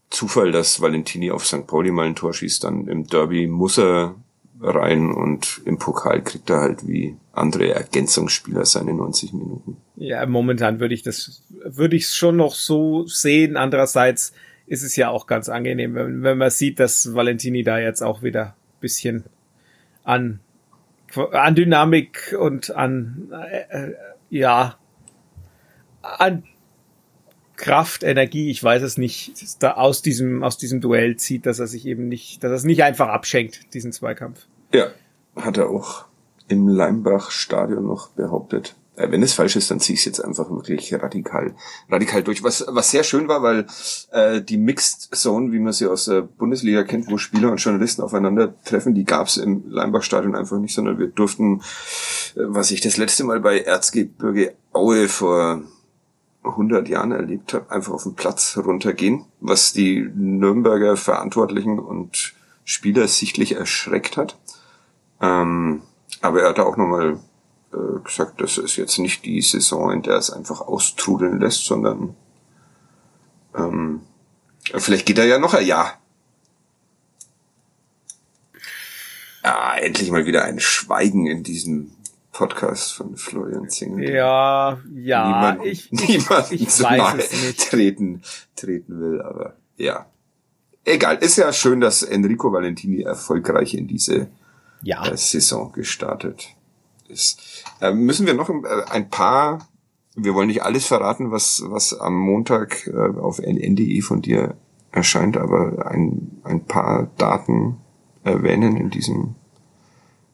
Zufall, dass Valentini auf St. Pauli mal ein Tor schießt, dann im Derby muss er rein und im Pokal kriegt er halt wie andere Ergänzungsspieler seine 90 Minuten. Ja, momentan würde ich das, würde ich es schon noch so sehen. Andererseits ist es ja auch ganz angenehm, wenn, wenn man sieht, dass Valentini da jetzt auch wieder bisschen an, an Dynamik und an, äh, äh, ja, an Kraft, Energie, ich weiß es nicht, da aus diesem, aus diesem Duell zieht, dass er sich eben nicht, dass er es nicht einfach abschenkt, diesen Zweikampf. Ja, hat er auch im Leimbach-Stadion noch behauptet. Äh, wenn es falsch ist, dann ziehe ich es jetzt einfach wirklich radikal, radikal durch. Was, was sehr schön war, weil äh, die Mixed Zone, wie man sie aus der Bundesliga kennt, wo Spieler und Journalisten aufeinandertreffen, die gab es im Leimbach-Stadion einfach nicht, sondern wir durften, äh, was ich das letzte Mal bei Erzgebirge Aue vor 100 Jahren erlebt habe, einfach auf den Platz runtergehen, was die Nürnberger Verantwortlichen und Spieler sichtlich erschreckt hat. Ähm, aber er hat auch nochmal äh, gesagt, das ist jetzt nicht die Saison, in der es einfach austrudeln lässt, sondern ähm, vielleicht geht er ja noch ein Jahr. Ah, endlich mal wieder ein Schweigen in diesem Podcast von Florian Zinger. Ja, ja, niemand, ich, ich, niemanden ich zu nahe treten, treten will, aber ja. Egal, ist ja schön, dass Enrico Valentini erfolgreich in diese Ja. äh, Saison gestartet ist. Äh, müssen wir noch ein, äh, ein paar, wir wollen nicht alles verraten, was, was am Montag äh, auf NDE von dir erscheint, aber ein, ein paar Daten erwähnen in diesem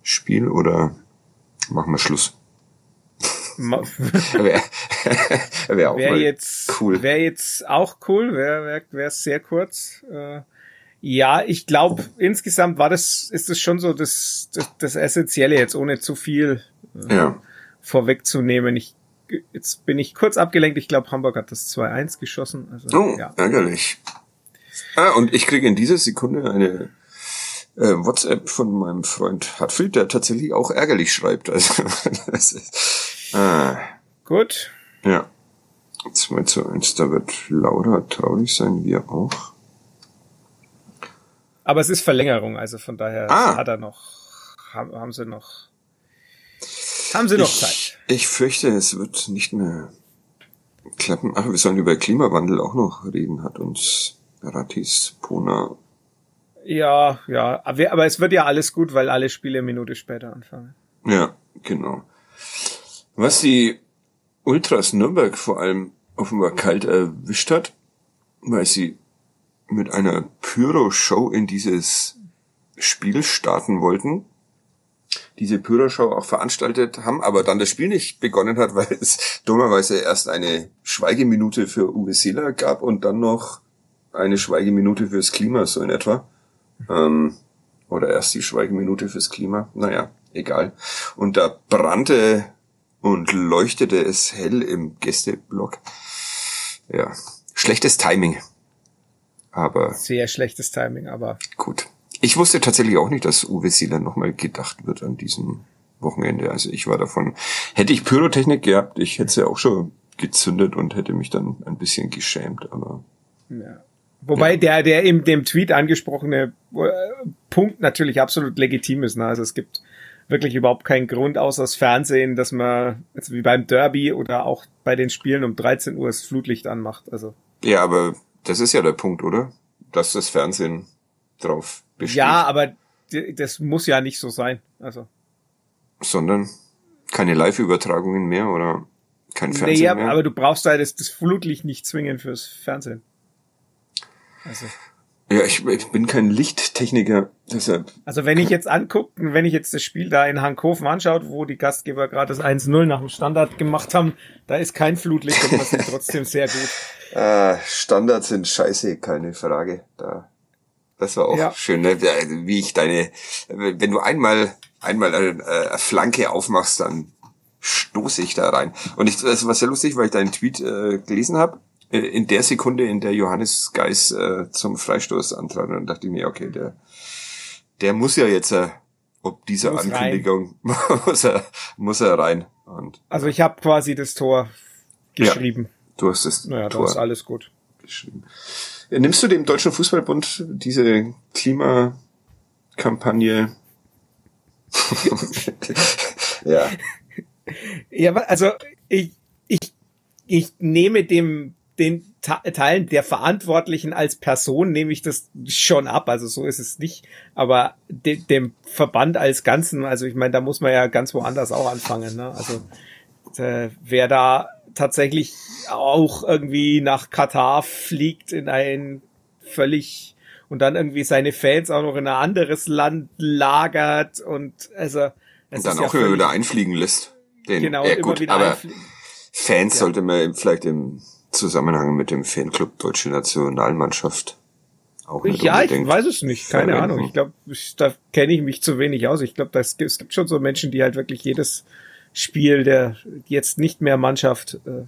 Spiel oder machen wir Schluss? [LAUGHS] Wäre wär auch Wäre mal jetzt, cool. wäre jetzt auch cool, wäre wär, wär sehr kurz. Äh, ja, ich glaube, insgesamt war das, ist das schon so das, das, das Essentielle jetzt, ohne zu viel äh, ja. vorwegzunehmen. Ich, jetzt bin ich kurz abgelenkt. Ich glaube, Hamburg hat das 2-1 geschossen. Also, Oh, ja. ärgerlich. Ah, und ich kriege in dieser Sekunde eine äh, WhatsApp von meinem Freund Hartfried, der tatsächlich auch ärgerlich schreibt. Also, [LAUGHS] das ist, ah, Gut. ja. 2 zu 1, da wird Laura traurig sein, wir auch. Aber es ist Verlängerung, also von daher Ah. hat er noch, haben, haben sie noch, haben sie noch ich, Zeit. Ich fürchte, es wird nicht mehr klappen. Ach, wir sollen über Klimawandel auch noch reden, hat uns Ratis Pona. Ja, ja, aber, aber es wird ja alles gut, weil alle Spiele eine Minute später anfangen. Ja, genau. Was die Ultras Nürnberg vor allem offenbar kalt erwischt hat, weil sie mit einer Pyro-Show in dieses Spiel starten wollten. Diese Pyro-Show auch veranstaltet haben, aber dann das Spiel nicht begonnen hat, [LAUGHS] weil es dummerweise erst eine Schweigeminute für Uwe Seeler gab und dann noch eine Schweigeminute fürs Klima, so in etwa. Ähm, oder erst die Schweigeminute fürs Klima. Naja, egal. Und da brannte und leuchtete es hell im Gästeblock. Ja, schlechtes Timing. Aber Sehr schlechtes Timing, aber gut. Ich wusste tatsächlich auch nicht, dass Uwe Seeler nochmal gedacht wird an diesem Wochenende. Also ich war davon, hätte ich Pyrotechnik gehabt, ich hätte sie auch schon gezündet und hätte mich dann ein bisschen geschämt, aber. Ja. Wobei ja. der, der in dem Tweet angesprochene äh, Punkt natürlich absolut legitim ist. Ne? Also es gibt wirklich überhaupt keinen Grund außer das Fernsehen, dass man, also wie beim Derby oder auch bei den Spielen um 13 Uhr das Flutlicht anmacht. Also. Ja, aber das ist ja der Punkt, oder? Dass das Fernsehen drauf besteht. Ja, aber das muss ja nicht so sein. Also. Sondern keine Live-Übertragungen mehr oder kein Fernsehen naja, mehr? aber du brauchst da das, das Flutlicht nicht zwingen fürs Fernsehen. Also. Ja, ich, ich bin kein Lichttechniker, deshalb. Also wenn ich jetzt angucke, wenn ich jetzt das Spiel da in Hankhofen anschaut, wo die Gastgeber gerade das 1-0 nach dem Standard gemacht haben, da ist kein Flutlicht und das ist [LAUGHS] trotzdem sehr gut. Ah, Standards sind scheiße, keine Frage. Da, das war auch ja. schön, ne? wie ich deine, wenn du einmal einmal eine, eine Flanke aufmachst, dann stoße ich da rein. Und ich, das war sehr lustig, weil ich deinen Tweet äh, gelesen habe äh, in der Sekunde, in der Johannes Geis äh, zum Freistoß antrat, dann dachte ich mir, okay, der, der muss ja jetzt, äh, ob dieser muss Ankündigung, [LAUGHS] muss er, muss er rein. Und, also ich habe quasi das Tor geschrieben. Ja, du hast das naja, Tor. ist alles gut. Geschrieben. Äh, nimmst du dem Deutschen Fußballbund diese Klimakampagne? [LAUGHS] ja. Ja, also ich, ich, ich nehme dem den Teilen der Verantwortlichen als Person nehme ich das schon ab. Also so ist es nicht. Aber de dem Verband als Ganzen, also ich meine, da muss man ja ganz woanders auch anfangen. Ne? Also äh, wer da tatsächlich auch irgendwie nach Katar fliegt in ein völlig und dann irgendwie seine Fans auch noch in ein anderes Land lagert und also und dann auch ja wieder einfliegen lässt. Den, genau, ja, gut, immer wieder aber Fans ja. sollte man vielleicht im Zusammenhang mit dem Fanclub Deutsche Nationalmannschaft auch nicht Ja, ich weiß es nicht, keine verwenden. Ahnung. Ich glaube, da kenne ich mich zu wenig aus. Ich glaube, es gibt schon so Menschen, die halt wirklich jedes Spiel der jetzt nicht mehr Mannschaft äh,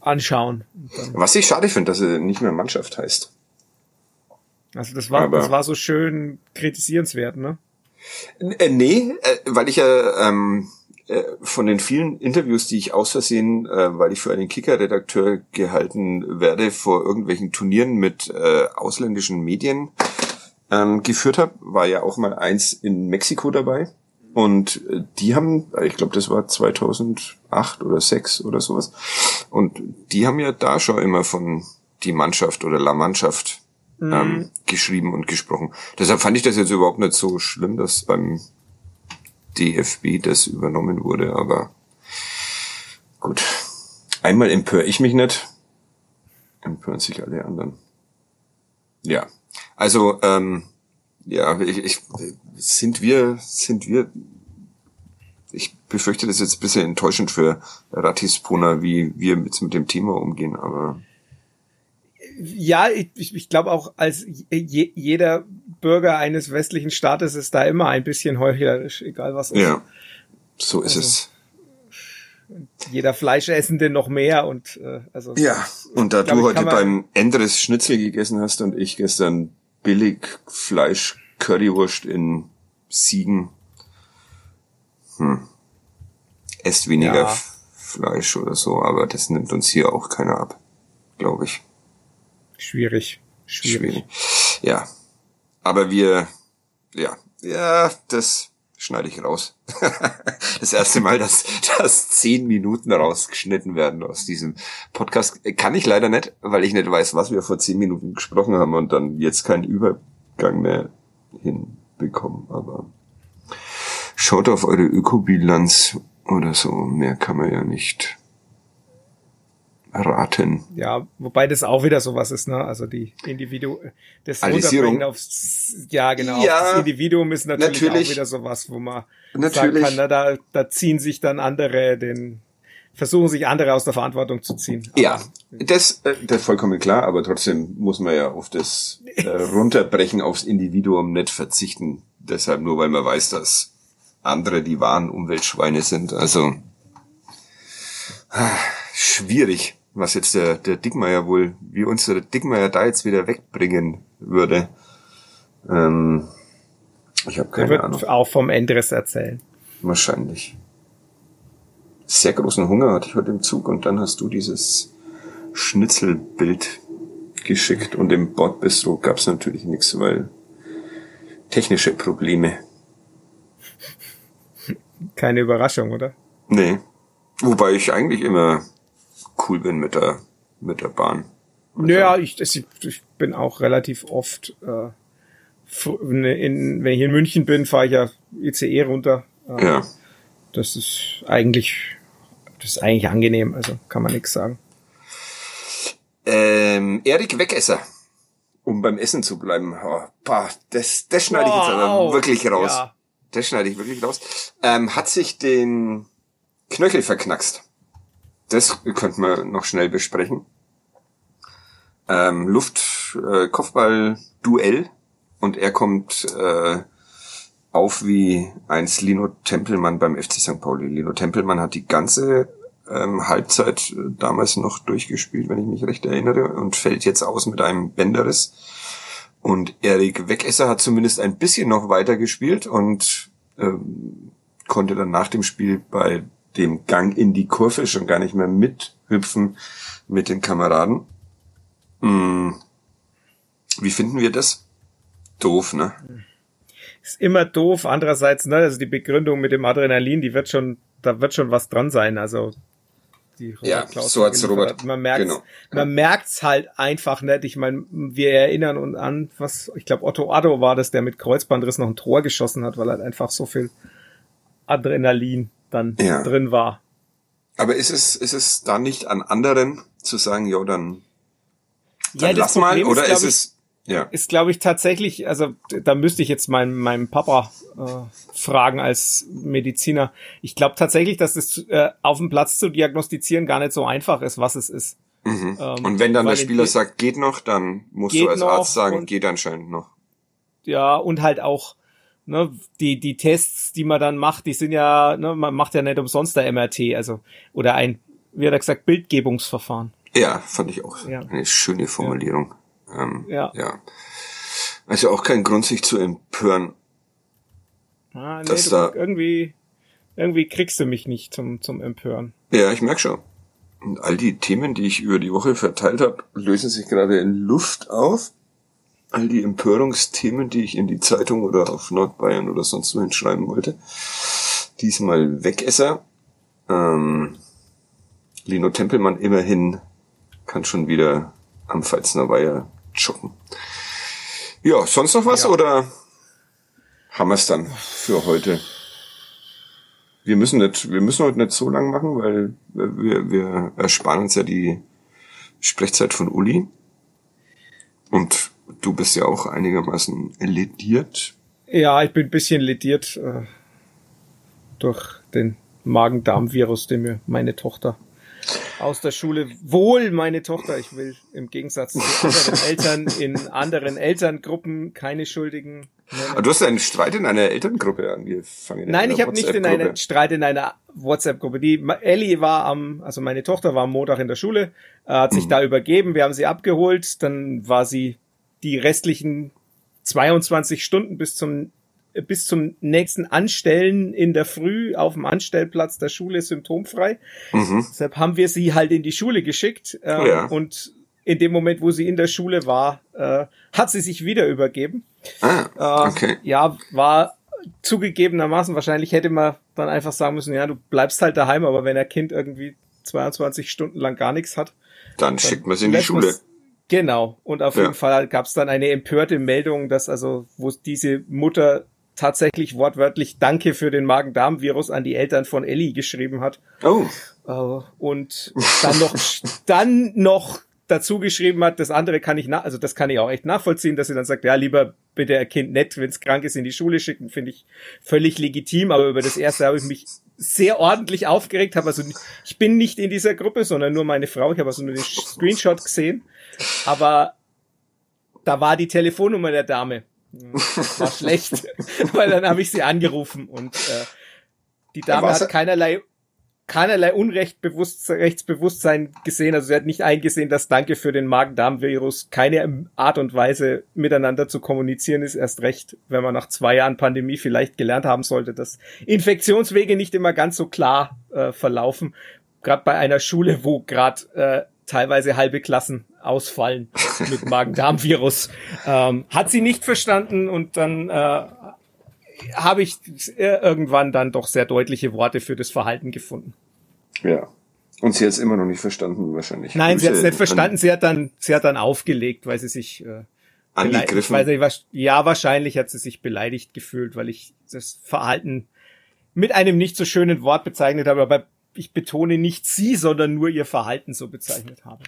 anschauen. Was ich schade finde, dass er nicht mehr Mannschaft heißt. Also das war, Aber das war so schön kritisierenswert, ne? Äh, nee, äh, weil ich ja ähm, äh, von den vielen Interviews, die ich aus Versehen, äh, weil ich für einen Kicker-Redakteur gehalten werde, vor irgendwelchen Turnieren mit äh, ausländischen Medien ähm, geführt habe, war ja auch mal eins in Mexiko dabei. Und äh, die haben, äh, ich glaube, das war 2008 oder 6 oder sowas. Und die haben ja da schon immer von die Mannschaft oder La Mannschaft mhm. ähm, geschrieben und gesprochen. Deshalb fand ich das jetzt überhaupt nicht so schlimm, dass beim DFB das übernommen wurde, aber gut. Einmal empöre ich mich nicht, empören sich alle anderen. Ja, also ähm, ja, ich, ich, sind wir, sind wir, ich befürchte das jetzt ein bisschen enttäuschend für Ratispona, wie wir jetzt mit dem Thema umgehen, aber ja, ich, ich glaube auch als je, jeder Bürger eines westlichen Staates ist da immer ein bisschen heuchlerisch, egal was ist. Ja, so ist also, es. Jeder Fleischessende noch mehr und äh, also. Ja, und da du heute beim Endres Schnitzel gegessen hast und ich gestern billig Fleisch Currywurst in Siegen, hm, esst weniger ja. Fleisch oder so, aber das nimmt uns hier auch keiner ab, glaube ich. Schwierig. Schwierig. Schwierig. Ja. Aber wir, ja, ja, das schneide ich raus. [LAUGHS] das erste Mal, dass, dass zehn Minuten rausgeschnitten werden aus diesem Podcast. Kann ich leider nicht, weil ich nicht weiß, was wir vor zehn Minuten gesprochen haben und dann jetzt keinen Übergang mehr hinbekommen. Aber schaut auf eure Ökobilanz oder so. Mehr kann man ja nicht raten. Ja, wobei das auch wieder sowas ist, ne? Also die Individu das Runterbringen aufs ja genau ja, aufs Individuum ist natürlich, natürlich, auch wieder sowas, wo man natürlich. sagen kann, na, da, da ziehen sich dann andere den versuchen sich andere aus der Verantwortung zu ziehen. Aber ja, das, äh, das ist vollkommen klar, aber trotzdem muss man ja auf das äh, [LAUGHS] Runterbrechen aufs Individuum nicht verzichten. Deshalb nur, weil man weiß, dass andere die wahren Umweltschweine sind. Also ah, schwierig was jetzt der, der Dickmeier wohl, wie uns der Dickmeier da jetzt wieder wegbringen würde. Ähm, ich habe keine er wird Ahnung. auch vom Endres erzählen. Wahrscheinlich. Sehr großen Hunger hatte ich heute im Zug und dann hast du dieses Schnitzelbild geschickt und im Bordbistro gab es natürlich nichts, weil technische Probleme. Keine Überraschung, oder? Nee. Wobei ich eigentlich immer cool bin mit der, mit der Bahn. Naja, ich, ich bin auch relativ oft, äh, in, wenn ich in München bin, fahre ich ja ICE runter. Äh, ja. Das ist eigentlich, das ist eigentlich angenehm, also kann man nichts sagen. Ähm, Erik Wegesser, um beim Essen zu bleiben. Oh, boah, das, das schneide ich jetzt aber wirklich raus. Ja. Das schneide ich wirklich raus. Ähm, hat sich den Knöchel verknackst. Das könnten wir noch schnell besprechen. Ähm, Luft, äh, und er kommt äh, auf wie eins Lino Tempelmann beim FC St. Pauli. Lino Tempelmann hat die ganze ähm, Halbzeit äh, damals noch durchgespielt, wenn ich mich recht erinnere, und fällt jetzt aus mit einem Bänderriss. Und Erik Wegesser hat zumindest ein bisschen noch weiter gespielt und ähm, konnte dann nach dem Spiel bei dem Gang in die Kurve schon gar nicht mehr mithüpfen mit den Kameraden. Hm. Wie finden wir das? Doof, ne? Ist immer doof. Andererseits, ne, also die Begründung mit dem Adrenalin, die wird schon, da wird schon was dran sein. Also ja, Klaus so hat's Robert. Man merkt, genau. man merkt's halt einfach nicht. Ich meine, wir erinnern uns an, was ich glaube Otto Addo war das, der mit Kreuzbandriss noch ein Tor geschossen hat, weil halt einfach so viel Adrenalin dann ja. drin war. Aber ist es ist es da nicht an anderen zu sagen, ja dann, dann ja, lass mal oder ist, ist es ja. Ist, glaube ich, tatsächlich, also da müsste ich jetzt meinen meinen Papa äh, fragen als Mediziner. Ich glaube tatsächlich, dass es äh, auf dem Platz zu diagnostizieren gar nicht so einfach ist, was es ist. Mhm. Ähm, und wenn dann der Spieler sagt, geht noch, dann musst du als Arzt sagen, geht anscheinend noch. Ja, und halt auch, ne, die, die Tests, die man dann macht, die sind ja, ne, man macht ja nicht umsonst der MRT, also, oder ein, wie hat er gesagt, Bildgebungsverfahren. Ja, fand ich auch ja. eine schöne Formulierung. Ja. Ähm, ja. ja. Also auch kein Grund, sich zu empören. Ah, nee, dass du, da irgendwie, irgendwie kriegst du mich nicht zum, zum Empören. Ja, ich merk schon. Und all die Themen, die ich über die Woche verteilt habe, lösen sich gerade in Luft auf. All die Empörungsthemen, die ich in die Zeitung oder auf Nordbayern oder sonst wo hinschreiben wollte. Diesmal Wegesser. Ähm, Lino Tempelmann immerhin kann schon wieder am Pfalzner Weiher joggen. Ja, sonst noch was ja. oder haben wir es dann für heute? Wir müssen nicht, wir müssen heute nicht so lang machen, weil wir, wir ersparen uns ja die Sprechzeit von Uli. Und du bist ja auch einigermaßen lediert. Ja, ich bin ein bisschen lediert äh, durch den Magen-Darm-Virus, den mir meine Tochter aus der Schule. Wohl, meine Tochter, ich will im Gegensatz zu anderen [LAUGHS] Eltern in anderen Elterngruppen keine Schuldigen. Aber du hast einen Streit in einer Elterngruppe angefangen. Nein, ich habe nicht in einer Streit in einer WhatsApp-Gruppe. Die Ellie war am, also meine Tochter war am Montag in der Schule, äh, hat sich mhm. da übergeben, wir haben sie abgeholt, dann war sie die restlichen 22 Stunden bis zum bis zum nächsten Anstellen in der Früh auf dem Anstellplatz der Schule symptomfrei. Mhm. Deshalb haben wir sie halt in die Schule geschickt. Äh, oh ja. Und in dem Moment, wo sie in der Schule war, äh, hat sie sich wieder übergeben. Ah, okay. Äh, ja, war zugegebenermaßen, wahrscheinlich hätte man dann einfach sagen müssen, ja, du bleibst halt daheim, aber wenn ein Kind irgendwie 22 Stunden lang gar nichts hat, dann, dann schickt man sie in die Schule. Genau. Und auf ja. jeden Fall gab es dann eine empörte Meldung, dass also, wo diese Mutter tatsächlich wortwörtlich Danke für den Magen-Darm-Virus an die Eltern von Ellie geschrieben hat. Oh. Uh, und [LAUGHS] dann noch, dann noch dazu geschrieben hat, das andere kann ich nach, also das kann ich auch echt nachvollziehen, dass sie dann sagt, ja, lieber bitte ein Kind nett, wenn es krank ist, in die Schule schicken, finde ich völlig legitim, aber über das erste habe ich mich sehr ordentlich aufgeregt, habe. Also ich bin nicht in dieser Gruppe, sondern nur meine Frau, ich habe also nur den Screenshot gesehen, aber da war die Telefonnummer der Dame. Das war schlecht, [LAUGHS] weil dann habe ich sie angerufen und äh, die Dame hat keinerlei keinerlei Unrechtsbewusstsein gesehen. Also sie hat nicht eingesehen, dass Danke für den Magen-Darm-Virus keine Art und Weise miteinander zu kommunizieren ist. Erst recht, wenn man nach zwei Jahren Pandemie vielleicht gelernt haben sollte, dass Infektionswege nicht immer ganz so klar äh, verlaufen. Gerade bei einer Schule, wo gerade äh, teilweise halbe Klassen ausfallen mit [LAUGHS] Magen-Darm-Virus. Ähm, hat sie nicht verstanden und dann äh, habe ich irgendwann dann doch sehr deutliche Worte für das Verhalten gefunden. Ja. Und sie hat es immer noch nicht verstanden, wahrscheinlich. Nein, sie hat es nicht verstanden. Sie hat dann, sie hat dann aufgelegt, weil sie sich äh, angegriffen. Weiß nicht, ja, wahrscheinlich hat sie sich beleidigt gefühlt, weil ich das Verhalten mit einem nicht so schönen Wort bezeichnet habe, aber ich betone nicht sie, sondern nur ihr Verhalten so bezeichnet habe.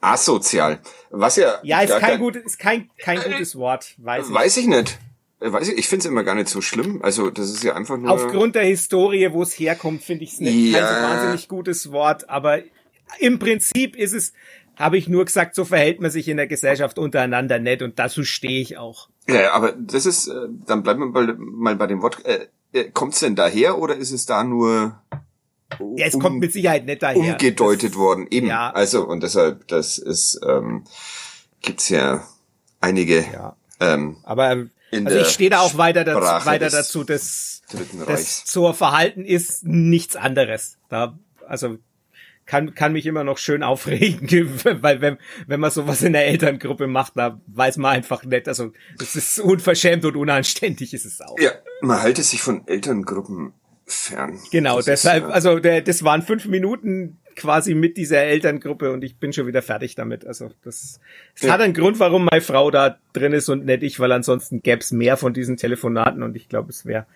Asozial. Was ja. Ja, ist kein, gut, ist kein, kein gutes Wort, weiß ich. Weiß ich nicht. Äh, weiß ich, ich finde es immer gar nicht so schlimm. Also das ist ja einfach nur. Aufgrund der Historie, wo es herkommt, finde ich es nicht ja. kein so wahnsinnig gutes Wort. Aber im Prinzip ist es, habe ich nur gesagt, so verhält man sich in der Gesellschaft untereinander nicht und dazu stehe ich auch. Ja, aber das ist, äh, dann bleiben wir mal, bei dem Wort. Äh, äh kommt es denn daher oder ist es da nur ja, es um, kommt mit Sicherheit nicht daher. Umgedeutet das, worden, eben. Ja. Also, und deshalb, das ist, ähm, gibt's ja einige. Ja. Ähm, Aber also ich stehe da auch weiter, dazu, weiter dazu, dass das zur Verhalten ist nichts anderes. Da, also kann, kann mich immer noch schön aufregen, [LAUGHS] weil wenn, wenn man sowas in der Elterngruppe macht, da weiß man einfach nicht, also es ist unverschämt und unanständig ist es auch. Ja, man halte sich von Elterngruppen fern. Genau, das deshalb, ist, ja. also der, das waren fünf Minuten quasi mit dieser Elterngruppe und ich bin schon wieder fertig damit. Also das, das ja. hat einen Grund, warum meine Frau da drin ist und nicht ich, weil ansonsten gäbe es mehr von diesen Telefonaten und ich glaube, es wäre.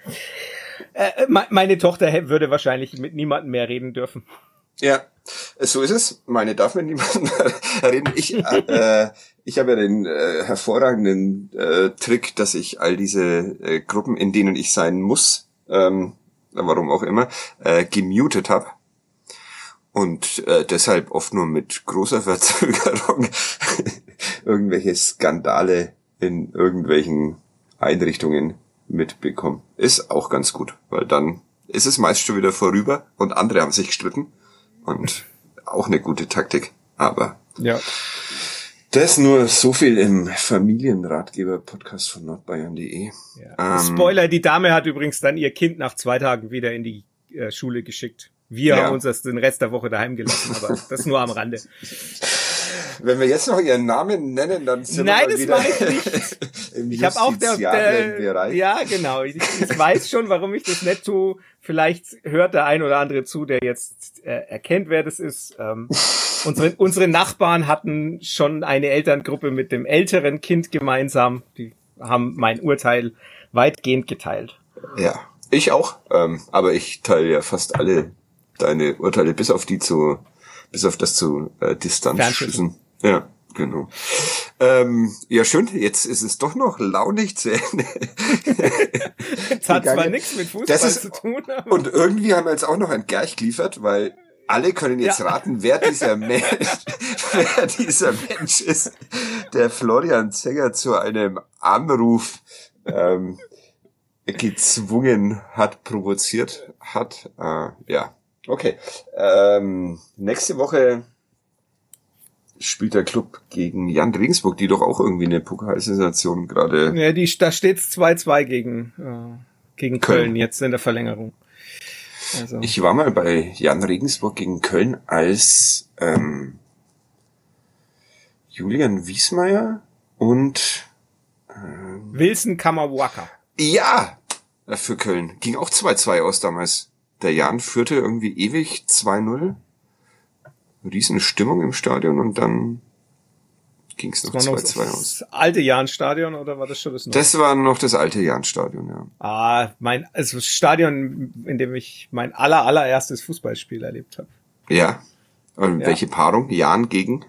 Äh, meine Tochter würde wahrscheinlich mit niemandem mehr reden dürfen. Ja, so ist es. Meine darf mit niemandem [LAUGHS] reden. Ich, äh, ich habe ja den äh, hervorragenden äh, Trick, dass ich all diese äh, Gruppen, in denen ich sein muss, ähm, warum auch immer, äh, gemutet habe und äh, deshalb oft nur mit großer [LAUGHS] Verzögerung irgendwelche Skandale in irgendwelchen Einrichtungen mitbekommen. Ist auch ganz gut, weil dann ist es meist schon wieder vorüber und andere haben sich gestritten und auch eine gute Taktik. Aber ja. Das nur so viel im Familienratgeber-Podcast von nordbayern.de. Ja. Ähm, Spoiler, die Dame hat übrigens dann ihr Kind nach zwei Tagen wieder in die äh, Schule geschickt. Wir ja. haben uns das den Rest der Woche daheim gelassen, aber [LAUGHS] das nur am Rande. Wenn wir jetzt noch ihren Namen nennen, dann sind Nein, wir Nein, das ich nicht. [LAUGHS] ich habe auch der, der ja genau. Ich, ich, weiß schon, warum ich das nicht tue. Vielleicht hört der ein oder andere zu, der jetzt äh, erkennt, wer das ist. Ähm, unsere, unsere Nachbarn hatten schon eine Elterngruppe mit dem älteren Kind gemeinsam. Die haben mein Urteil weitgehend geteilt. Ja, ich auch. Ähm, aber ich teile ja fast alle deine Urteile, bis auf die zu, bis auf das zu äh, Distanzschüssen. Ja, genau. Ähm, ja, schön, jetzt ist es doch noch launig zu Ende. das [LAUGHS] hat zwar nichts mit Fußball ist, zu tun, aber. Und irgendwie haben wir jetzt auch noch ein Gerch geliefert, weil alle können jetzt ja. raten, wer dieser [LAUGHS] Mensch, wer dieser Mensch ist, der Florian Zenger zu einem Anruf ähm, gezwungen hat, provoziert hat. Äh, ja, Okay. Ähm, nächste Woche spielt der Club gegen Jan Regensburg, die doch auch irgendwie eine Pokalsensation gerade. Ja, die, da steht's 2-2 gegen, äh, gegen Köln, Köln jetzt in der Verlängerung. Also. Ich war mal bei Jan Regensburg gegen Köln als ähm, Julian Wiesmeier und ähm, Wilson Kamawaka. Ja, für Köln. Ging auch 2-2 aus damals der Jan führte irgendwie ewig 2-0. Riesen Stimmung im Stadion und dann ging es noch 2-2 aus. Das alte Jan-Stadion oder war das schon das neue? Das war noch das alte Jan-Stadion, ja. Ah, mein, also das Stadion, in dem ich mein aller, allererstes Fußballspiel erlebt habe. Ja. Und ja. welche Paarung? Jan gegen?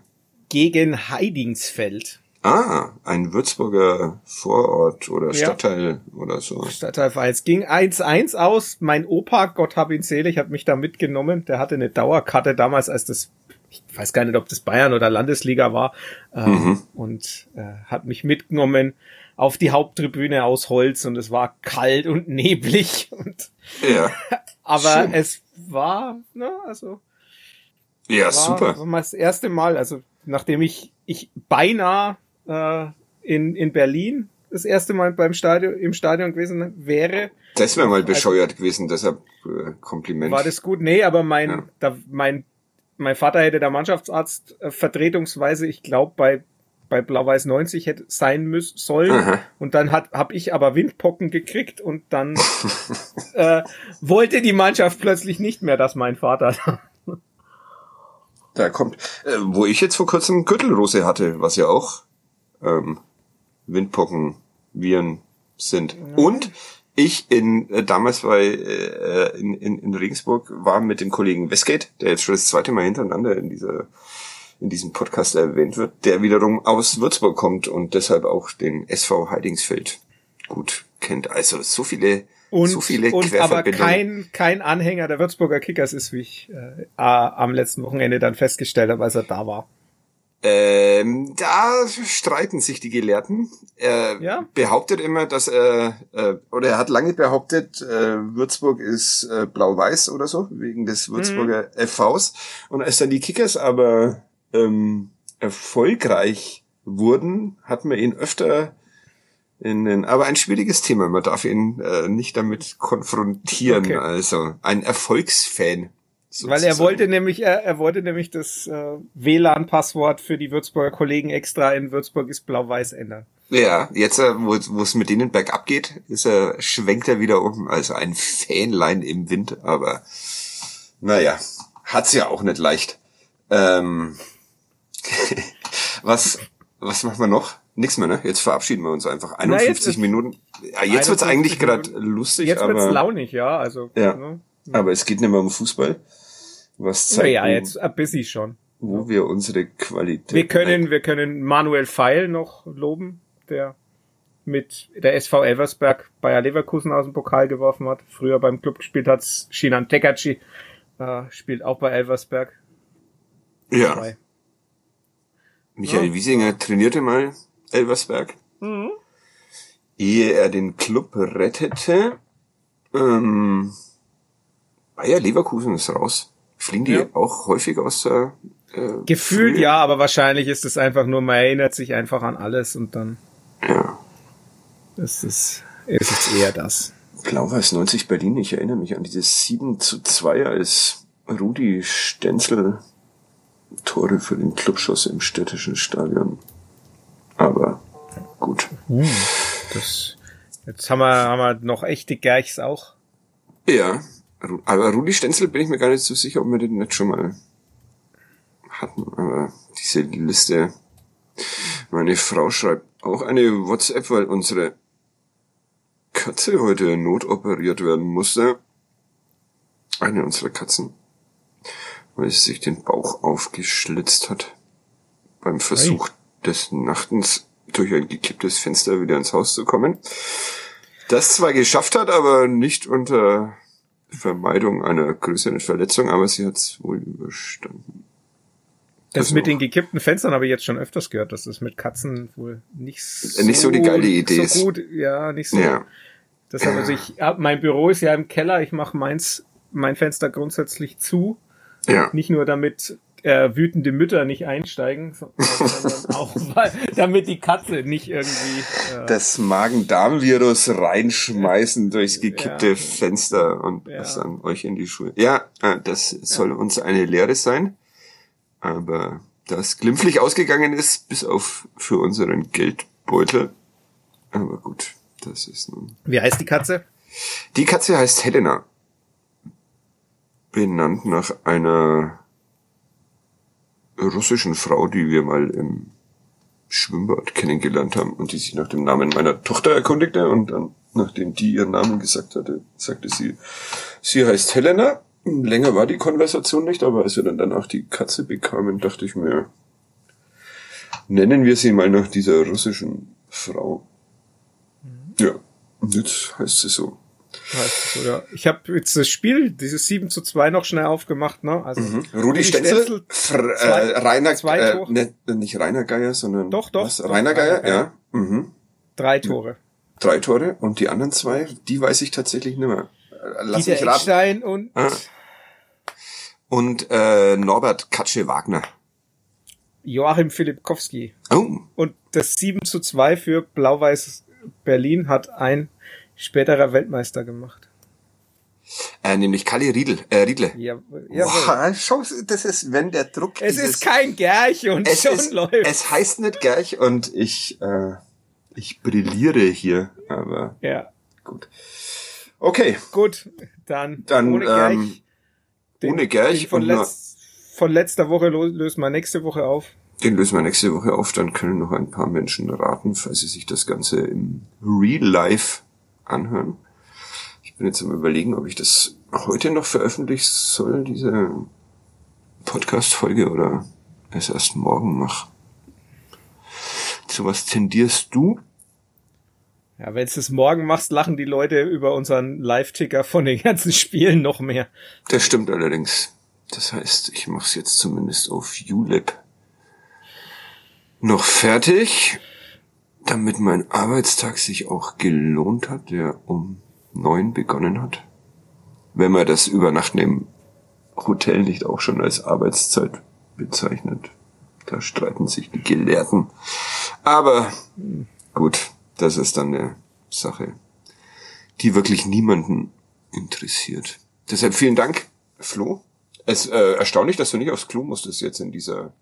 Gegen Heidingsfeld. Ah, ein Würzburger Vorort oder Stadtteil ja. oder so. Stadtteilverein. Es ging 1-1 aus. Mein Opa, Gott hab ihn selig, hat mich da mitgenommen. Der hatte eine Dauerkarte damals, als das, ich weiß gar nicht, ob das Bayern oder Landesliga war, ähm, mhm. und äh, hat mich mitgenommen auf die Haupttribüne aus Holz und es war kalt und neblig [LAUGHS] und ja. [LAUGHS] aber Schön. es war, ne, also. Ja, war, super. War das erste Mal, also nachdem ich, ich beinahe äh, in, in Berlin das erste Mal beim Stadion, im Stadion gewesen wäre. Das wäre mal bescheuert also, gewesen, deshalb äh, Kompliment. War das gut? Nee, aber mein, ja. da, mein, mein Vater hätte der Mannschaftsarzt äh, vertretungsweise, ich glaube, bei bei Blau-Weiß 90 hätte sein müssen sollen. Aha. Und dann hat habe ich aber Windpocken gekriegt und dann [LAUGHS] äh, wollte die Mannschaft plötzlich nicht mehr, dass mein Vater da kommt. Äh, wo ich jetzt vor kurzem Gürtelrose hatte, was ja auch ähm, Windpocken, Viren sind. Ja. Und ich in äh, damals bei äh, in, in, in Regensburg war mit dem Kollegen Westgate, der jetzt schon das zweite Mal hintereinander in dieser in diesem Podcast erwähnt wird, der wiederum aus Würzburg kommt und deshalb auch den SV Heidingsfeld gut kennt. Also so viele und, so viele und aber kein, kein Anhänger der Würzburger Kickers ist, wie ich äh, am letzten Wochenende dann festgestellt habe, als er da war. Ähm, da streiten sich die Gelehrten. Er ja? behauptet immer, dass er, äh, oder er hat lange behauptet, äh, Würzburg ist äh, blau-weiß oder so, wegen des Würzburger mhm. FVs. Und als dann die Kickers aber ähm, erfolgreich wurden, hat man ihn öfter in den, aber ein schwieriges Thema. Man darf ihn äh, nicht damit konfrontieren. Okay. Also ein Erfolgsfan. Sozusagen. Weil er wollte nämlich, er, er wollte nämlich das äh, WLAN-Passwort für die Würzburger Kollegen extra in Würzburg ist blau-weiß ändern. Ja, jetzt, äh, wo, wo es mit denen bergab geht, ist er, schwenkt er wieder um. Also ein Fähnlein im Wind, aber naja, hat's ja auch nicht leicht. Ähm, [LAUGHS] was, was machen wir noch? Nix mehr, ne? Jetzt verabschieden wir uns einfach. 51 Na, Minuten. Ja, jetzt wird's eigentlich gerade lustig, jetzt aber. Jetzt wird's launig, ja, also. Ja. Ne? Aber es geht nicht mehr um Fußball. Was zeigt. Ja, jetzt ein bisschen schon. Wo wir unsere Qualität. Wir können, wir können Manuel Feil noch loben, der mit der SV Elversberg Bayer Leverkusen aus dem Pokal geworfen hat. Früher beim Club gespielt hat Shinan Tekachi, äh, spielt auch bei Elversberg. Ja. Dabei. Michael ja. Wiesinger trainierte mal Elversberg. Mhm. Ehe er den Club rettete. Ähm, Bayer Leverkusen ist raus. Fliegen die ja. auch häufig aus der äh, Gefühlt Frühe? ja, aber wahrscheinlich ist es einfach nur, man erinnert sich einfach an alles und dann. Ja. Das ist, ist es eher das. Blau-Weiß 90 Berlin, ich erinnere mich an dieses 7 zu 2, als Rudi Stenzel Tore für den Clubschuss im städtischen Stadion. Aber gut. Uh, das, jetzt haben wir, haben wir noch echte Gerchs auch. Ja, aber Rudi Stenzel bin ich mir gar nicht so sicher, ob wir den nicht schon mal hatten. Aber diese Liste, meine Frau schreibt auch eine WhatsApp, weil unsere Katze heute notoperiert werden musste. Eine unserer Katzen weil sie sich den Bauch aufgeschlitzt hat. Beim Versuch hey. des Nachtens durch ein gekipptes Fenster wieder ins Haus zu kommen. Das zwar geschafft hat, aber nicht unter Vermeidung einer größeren Verletzung, aber sie hat es wohl überstanden. Das also mit den gekippten Fenstern habe ich jetzt schon öfters gehört, dass das mit Katzen wohl nicht so, nicht so die geile Idee so gut, ja, nicht so. Ja. Das also ich, mein Büro ist ja im Keller, ich mache meins, mein Fenster grundsätzlich zu ja. Nicht nur damit äh, wütende Mütter nicht einsteigen, [LAUGHS] sondern auch weil, damit die Katze nicht irgendwie äh, das Magen-Darm-Virus reinschmeißen ja. durchs gekippte ja. Fenster und ja. das dann euch in die Schuhe. Ja, äh, das soll uns eine Lehre sein, aber das glimpflich ausgegangen ist, bis auf für unseren Geldbeutel. Aber gut, das ist nun. Wie heißt die Katze? Die Katze heißt Helena benannt nach einer russischen Frau, die wir mal im Schwimmbad kennengelernt haben und die sich nach dem Namen meiner Tochter erkundigte und dann, nachdem die ihren Namen gesagt hatte, sagte sie, sie heißt Helena. Länger war die Konversation nicht, aber als wir dann danach die Katze bekamen, dachte ich mir, nennen wir sie mal nach dieser russischen Frau. Mhm. Ja, und jetzt heißt sie so heißt es, oder? Ich habe jetzt das Spiel, dieses 7 zu 2 noch schnell aufgemacht, ne? Also mhm. Rudi Stenzel, äh, Rainer, zwei äh, ne, nicht Rainer Geier, sondern doch, doch, was? Rainer Geier, ja. Mhm. Drei Tore. Drei Tore und die anderen zwei, die weiß ich tatsächlich nicht mehr. Lass Dieter mich raten. Eckstein und ah. Und äh, Norbert Katsche-Wagner. Joachim Filipkowski. Oh, Und das 7 zu 2 für Blau-Weiß Berlin hat ein späterer Weltmeister gemacht. äh, nämlich Kalle Riedl, äh, Riedle. Ja, jawohl. Boah, schau, das ist, wenn der Druck Es dieses, ist kein Gerch und es, schon ist, läuft. es heißt nicht Gerch und ich, äh, ich brilliere hier, aber ja, gut. Okay, gut, dann, Dann, ohne ähm, Gerch. Den- ohne Gerch von, letz, von letzter Woche lösen wir nächste Woche auf. Den lösen wir nächste Woche auf, dann können noch ein paar Menschen raten, falls sie sich das Ganze im Real Life anhören. Ich bin jetzt am überlegen, ob ich das heute noch veröffentlichen soll, diese Podcast-Folge, oder es erst morgen mache. Zu was tendierst du? Ja, wenn du es morgen machst, lachen die Leute über unseren Live-Ticker von den ganzen Spielen noch mehr. Das stimmt allerdings. Das heißt, ich mache es jetzt zumindest auf ULEP noch fertig, damit mein Arbeitstag sich auch gelohnt hat, der um neun begonnen hat. Wenn man das Übernachten im Hotel nicht auch schon als Arbeitszeit bezeichnet. Da streiten sich die Gelehrten. Aber gut, das ist dann eine Sache, die wirklich niemanden interessiert. Deshalb vielen Dank, Flo. Es äh, erstaunlich, dass du nicht aufs Klo musstest jetzt in dieser.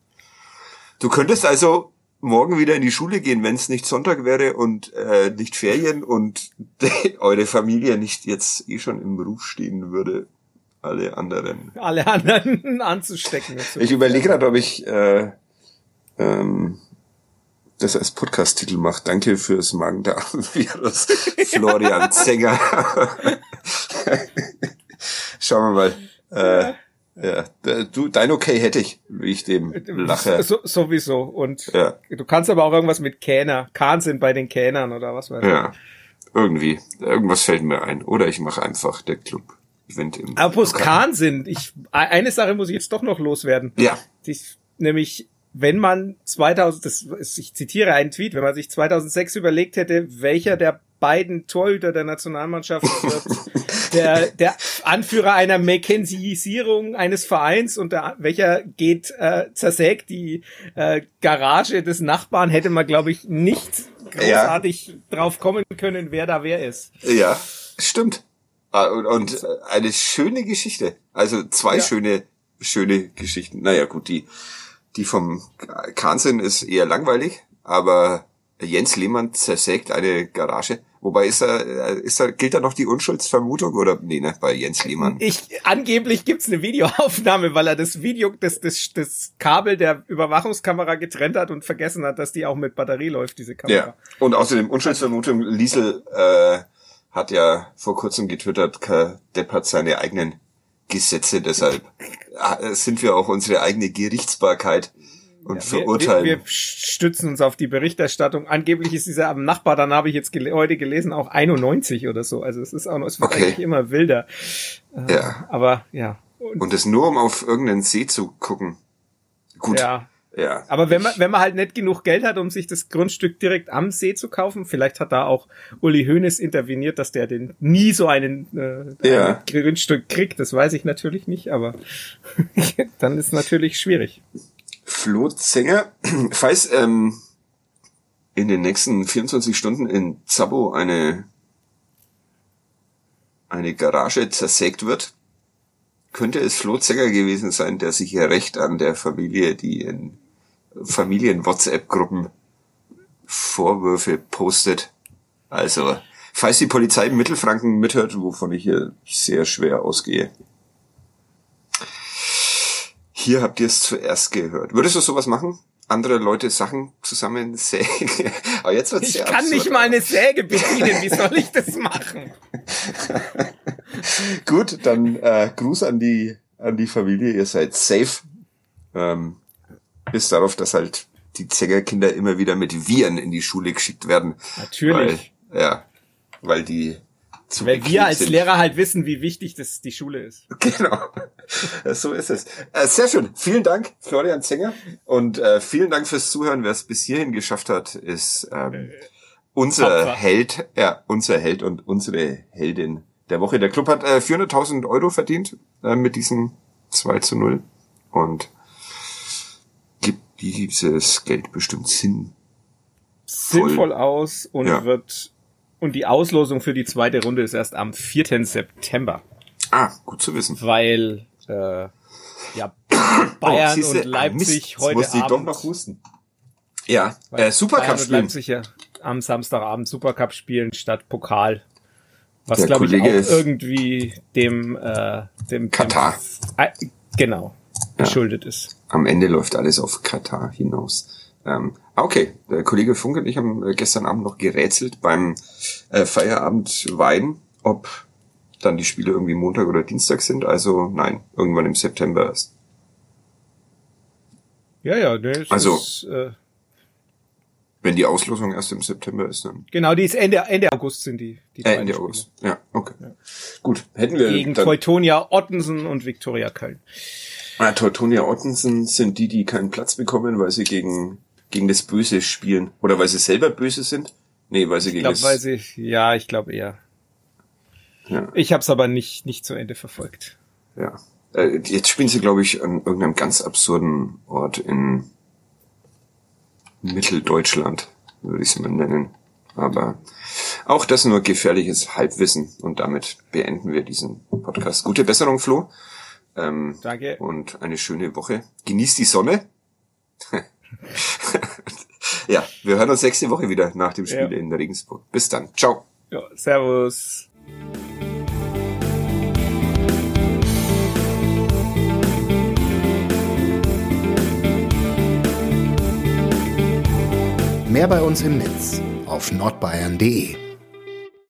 Du könntest also morgen wieder in die Schule gehen, wenn es nicht Sonntag wäre und äh, nicht Ferien und [LAUGHS] eure Familie nicht jetzt eh schon im Beruf stehen würde. Alle anderen. Alle anderen [LAUGHS] anzustecken. Ich überlege gerade, ob ich äh, ähm, das als Podcast-Titel mache. Danke fürs Magen-Darm-Virus, [LAUGHS] Florian Zenger. Schauen wir mal. Äh, ja, du, dein Okay hätte ich, wie ich dem lache. So, sowieso. Und Ja, du kannst aber auch irgendwas mit Kähner. Kahn sind bei den Kähnern oder was weiß ich. ja. Irgendwie. Irgendwas fällt mir ein. Oder ich mache einfach der Club. Event im Apropos. Kahn sind, ich, eine Sache muss ich jetzt doch noch loswerden. Ja. Die, nämlich, wenn man 2000, das, ist- ich zitiere einen Tweet, wenn man sich 2006 überlegt hätte, welcher der beiden Torhüter der Nationalmannschaft wird [LAUGHS] der, der Anführer einer Mackenziesierung eines Vereins und der, welcher geht äh, zersägt die äh, Garage des Nachbarn, hätte man, glaube ich, nicht großartig drauf kommen können, wer da wer ist. Ja, stimmt. Ah, Und, und äh, eine schöne Geschichte. Also zwei Ja. schöne, schöne Geschichten. Naja, gut, die, die vom Kahnsinn ist eher langweilig, aber Jens Lehmann zersägt eine Garage. Wobei ist da, äh, ist da, gilt da noch die Unschuldsvermutung oder, nee, ne, bei Jens Lehmann. Ich, angeblich gibt's eine Videoaufnahme, weil er das Video, das, das, das Kabel der Überwachungskamera getrennt hat und vergessen hat, dass die auch mit Batterie läuft, diese Kamera. Ja. Und außerdem Unschuldsvermutung, Liesel, äh, hat ja vor kurzem getwittert, Depp hat seine eigenen Gesetze, deshalb äh, sind wir auch unsere eigene Gerichtsbarkeit und Wir, verurteilen. wir, wir stützen uns auf die Berichterstattung. Angeblich ist dieser am Nachbar, dann habe ich jetzt gele heute gelesen, auch 91 oder so. Also es ist auch noch, es wird Okay. eigentlich immer wilder. Äh, Ja. Aber ja. Und, Und das nur, um auf irgendeinen See zu gucken. Gut. ja. Ja. Aber wenn man, wenn man halt nicht genug Geld hat, um sich das Grundstück direkt am See zu kaufen, vielleicht hat da auch Uli Hoeneß interveniert, dass der den nie so einen äh, Ja. ein Grundstück kriegt. Das weiß ich natürlich nicht, aber [LAUGHS] dann ist natürlich schwierig. Flo Zenger, [CLEARS THROAT] falls ähm, in den nächsten 24 Stunden in Zabo eine, eine Garage zersägt wird, könnte es Flo Zenger gewesen sein, der sich hier recht an der Familie, die in Familien-WhatsApp-Gruppen Vorwürfe postet. Also, falls die Polizei in Mittelfranken mithört, wovon ich hier sehr schwer ausgehe. Hier habt ihr es zuerst gehört. Würdest du sowas machen? Andere Leute Sachen zusammen sägen? [LAUGHS] Aber jetzt wird's Ich kann absurd. nicht mal eine Säge bedienen. Wie soll ich das machen? [LAUGHS] Gut, dann äh, Gruß an die an die Familie. Ihr seid safe. Ähm, bis darauf, dass halt die Zängerkinder immer wieder mit Viren in die Schule geschickt werden. Natürlich. Weil, ja, weil die zu Weil wir als sind. Lehrer halt wissen, wie wichtig das die Schule ist. [LAUGHS] Genau. So ist es. Äh, sehr schön. Vielen Dank, Florian Zenger. Und äh, vielen Dank fürs Zuhören. Wer es bis hierhin geschafft hat, ist ähm, unser Tapfer. Held, ja, unser Held und unsere Heldin der Woche. Der Club hat äh, 400.000 Euro verdient äh, mit diesem 2 zu 0 und dieses Geld bestimmt Sinn. Sinnvoll aus und Ja. wird und die Auslosung für die zweite Runde ist erst am 4. September, Ah, gut zu wissen. weil äh, ja [COUGHS] Bayern Oh, und Leipzig ah, heute musste ich Abend noch husten. Ja, äh, Supercup Bayern und spielen. Leipzig ja am Samstagabend Supercup spielen statt Pokal. Was glaube ich auch irgendwie dem äh, dem Katar. Dem, äh, genau geschuldet ist. Am Ende läuft alles auf Katar hinaus. Ähm, ah, okay, der Kollege Funk und ich haben äh, gestern Abend noch gerätselt beim äh, Feierabend Wein, ob dann die Spiele irgendwie Montag oder Dienstag sind. Also nein, irgendwann im September erst. Ja, ja, ne, es Also- ist, äh, Wenn die Auslosung erst im September ist, dann genau, die ist Ende Ende August sind die die äh, Ende Spiele. August. Ja, okay. Gut, hätten wir gegen dann, Teutonia Ottensen und Viktoria Köln. Ah, Teutonia Ottensen sind die, die keinen Platz bekommen, weil sie gegen, gegen das Böse spielen. Oder weil sie selber böse sind? Nee, weil sie Ich gegen glaube, das... weil sie ja, ich glaube eher. ja, Ich habe es aber nicht nicht zu Ende verfolgt. ja. Äh, jetzt spielen sie, glaube ich, an irgendeinem ganz absurden Ort in Mitteldeutschland, würde ich es mal nennen. Aber auch das nur gefährliches Halbwissen. Und damit beenden wir diesen Podcast. Gute Besserung, Flo. Ähm, Danke. und eine schöne Woche. Genießt die Sonne. [LAUGHS] ja, wir hören uns nächste Woche wieder nach dem Spiel Ja. in Regensburg. Bis dann. Ciao. Ja, servus. Mehr bei uns im Netz auf nordbayern.de.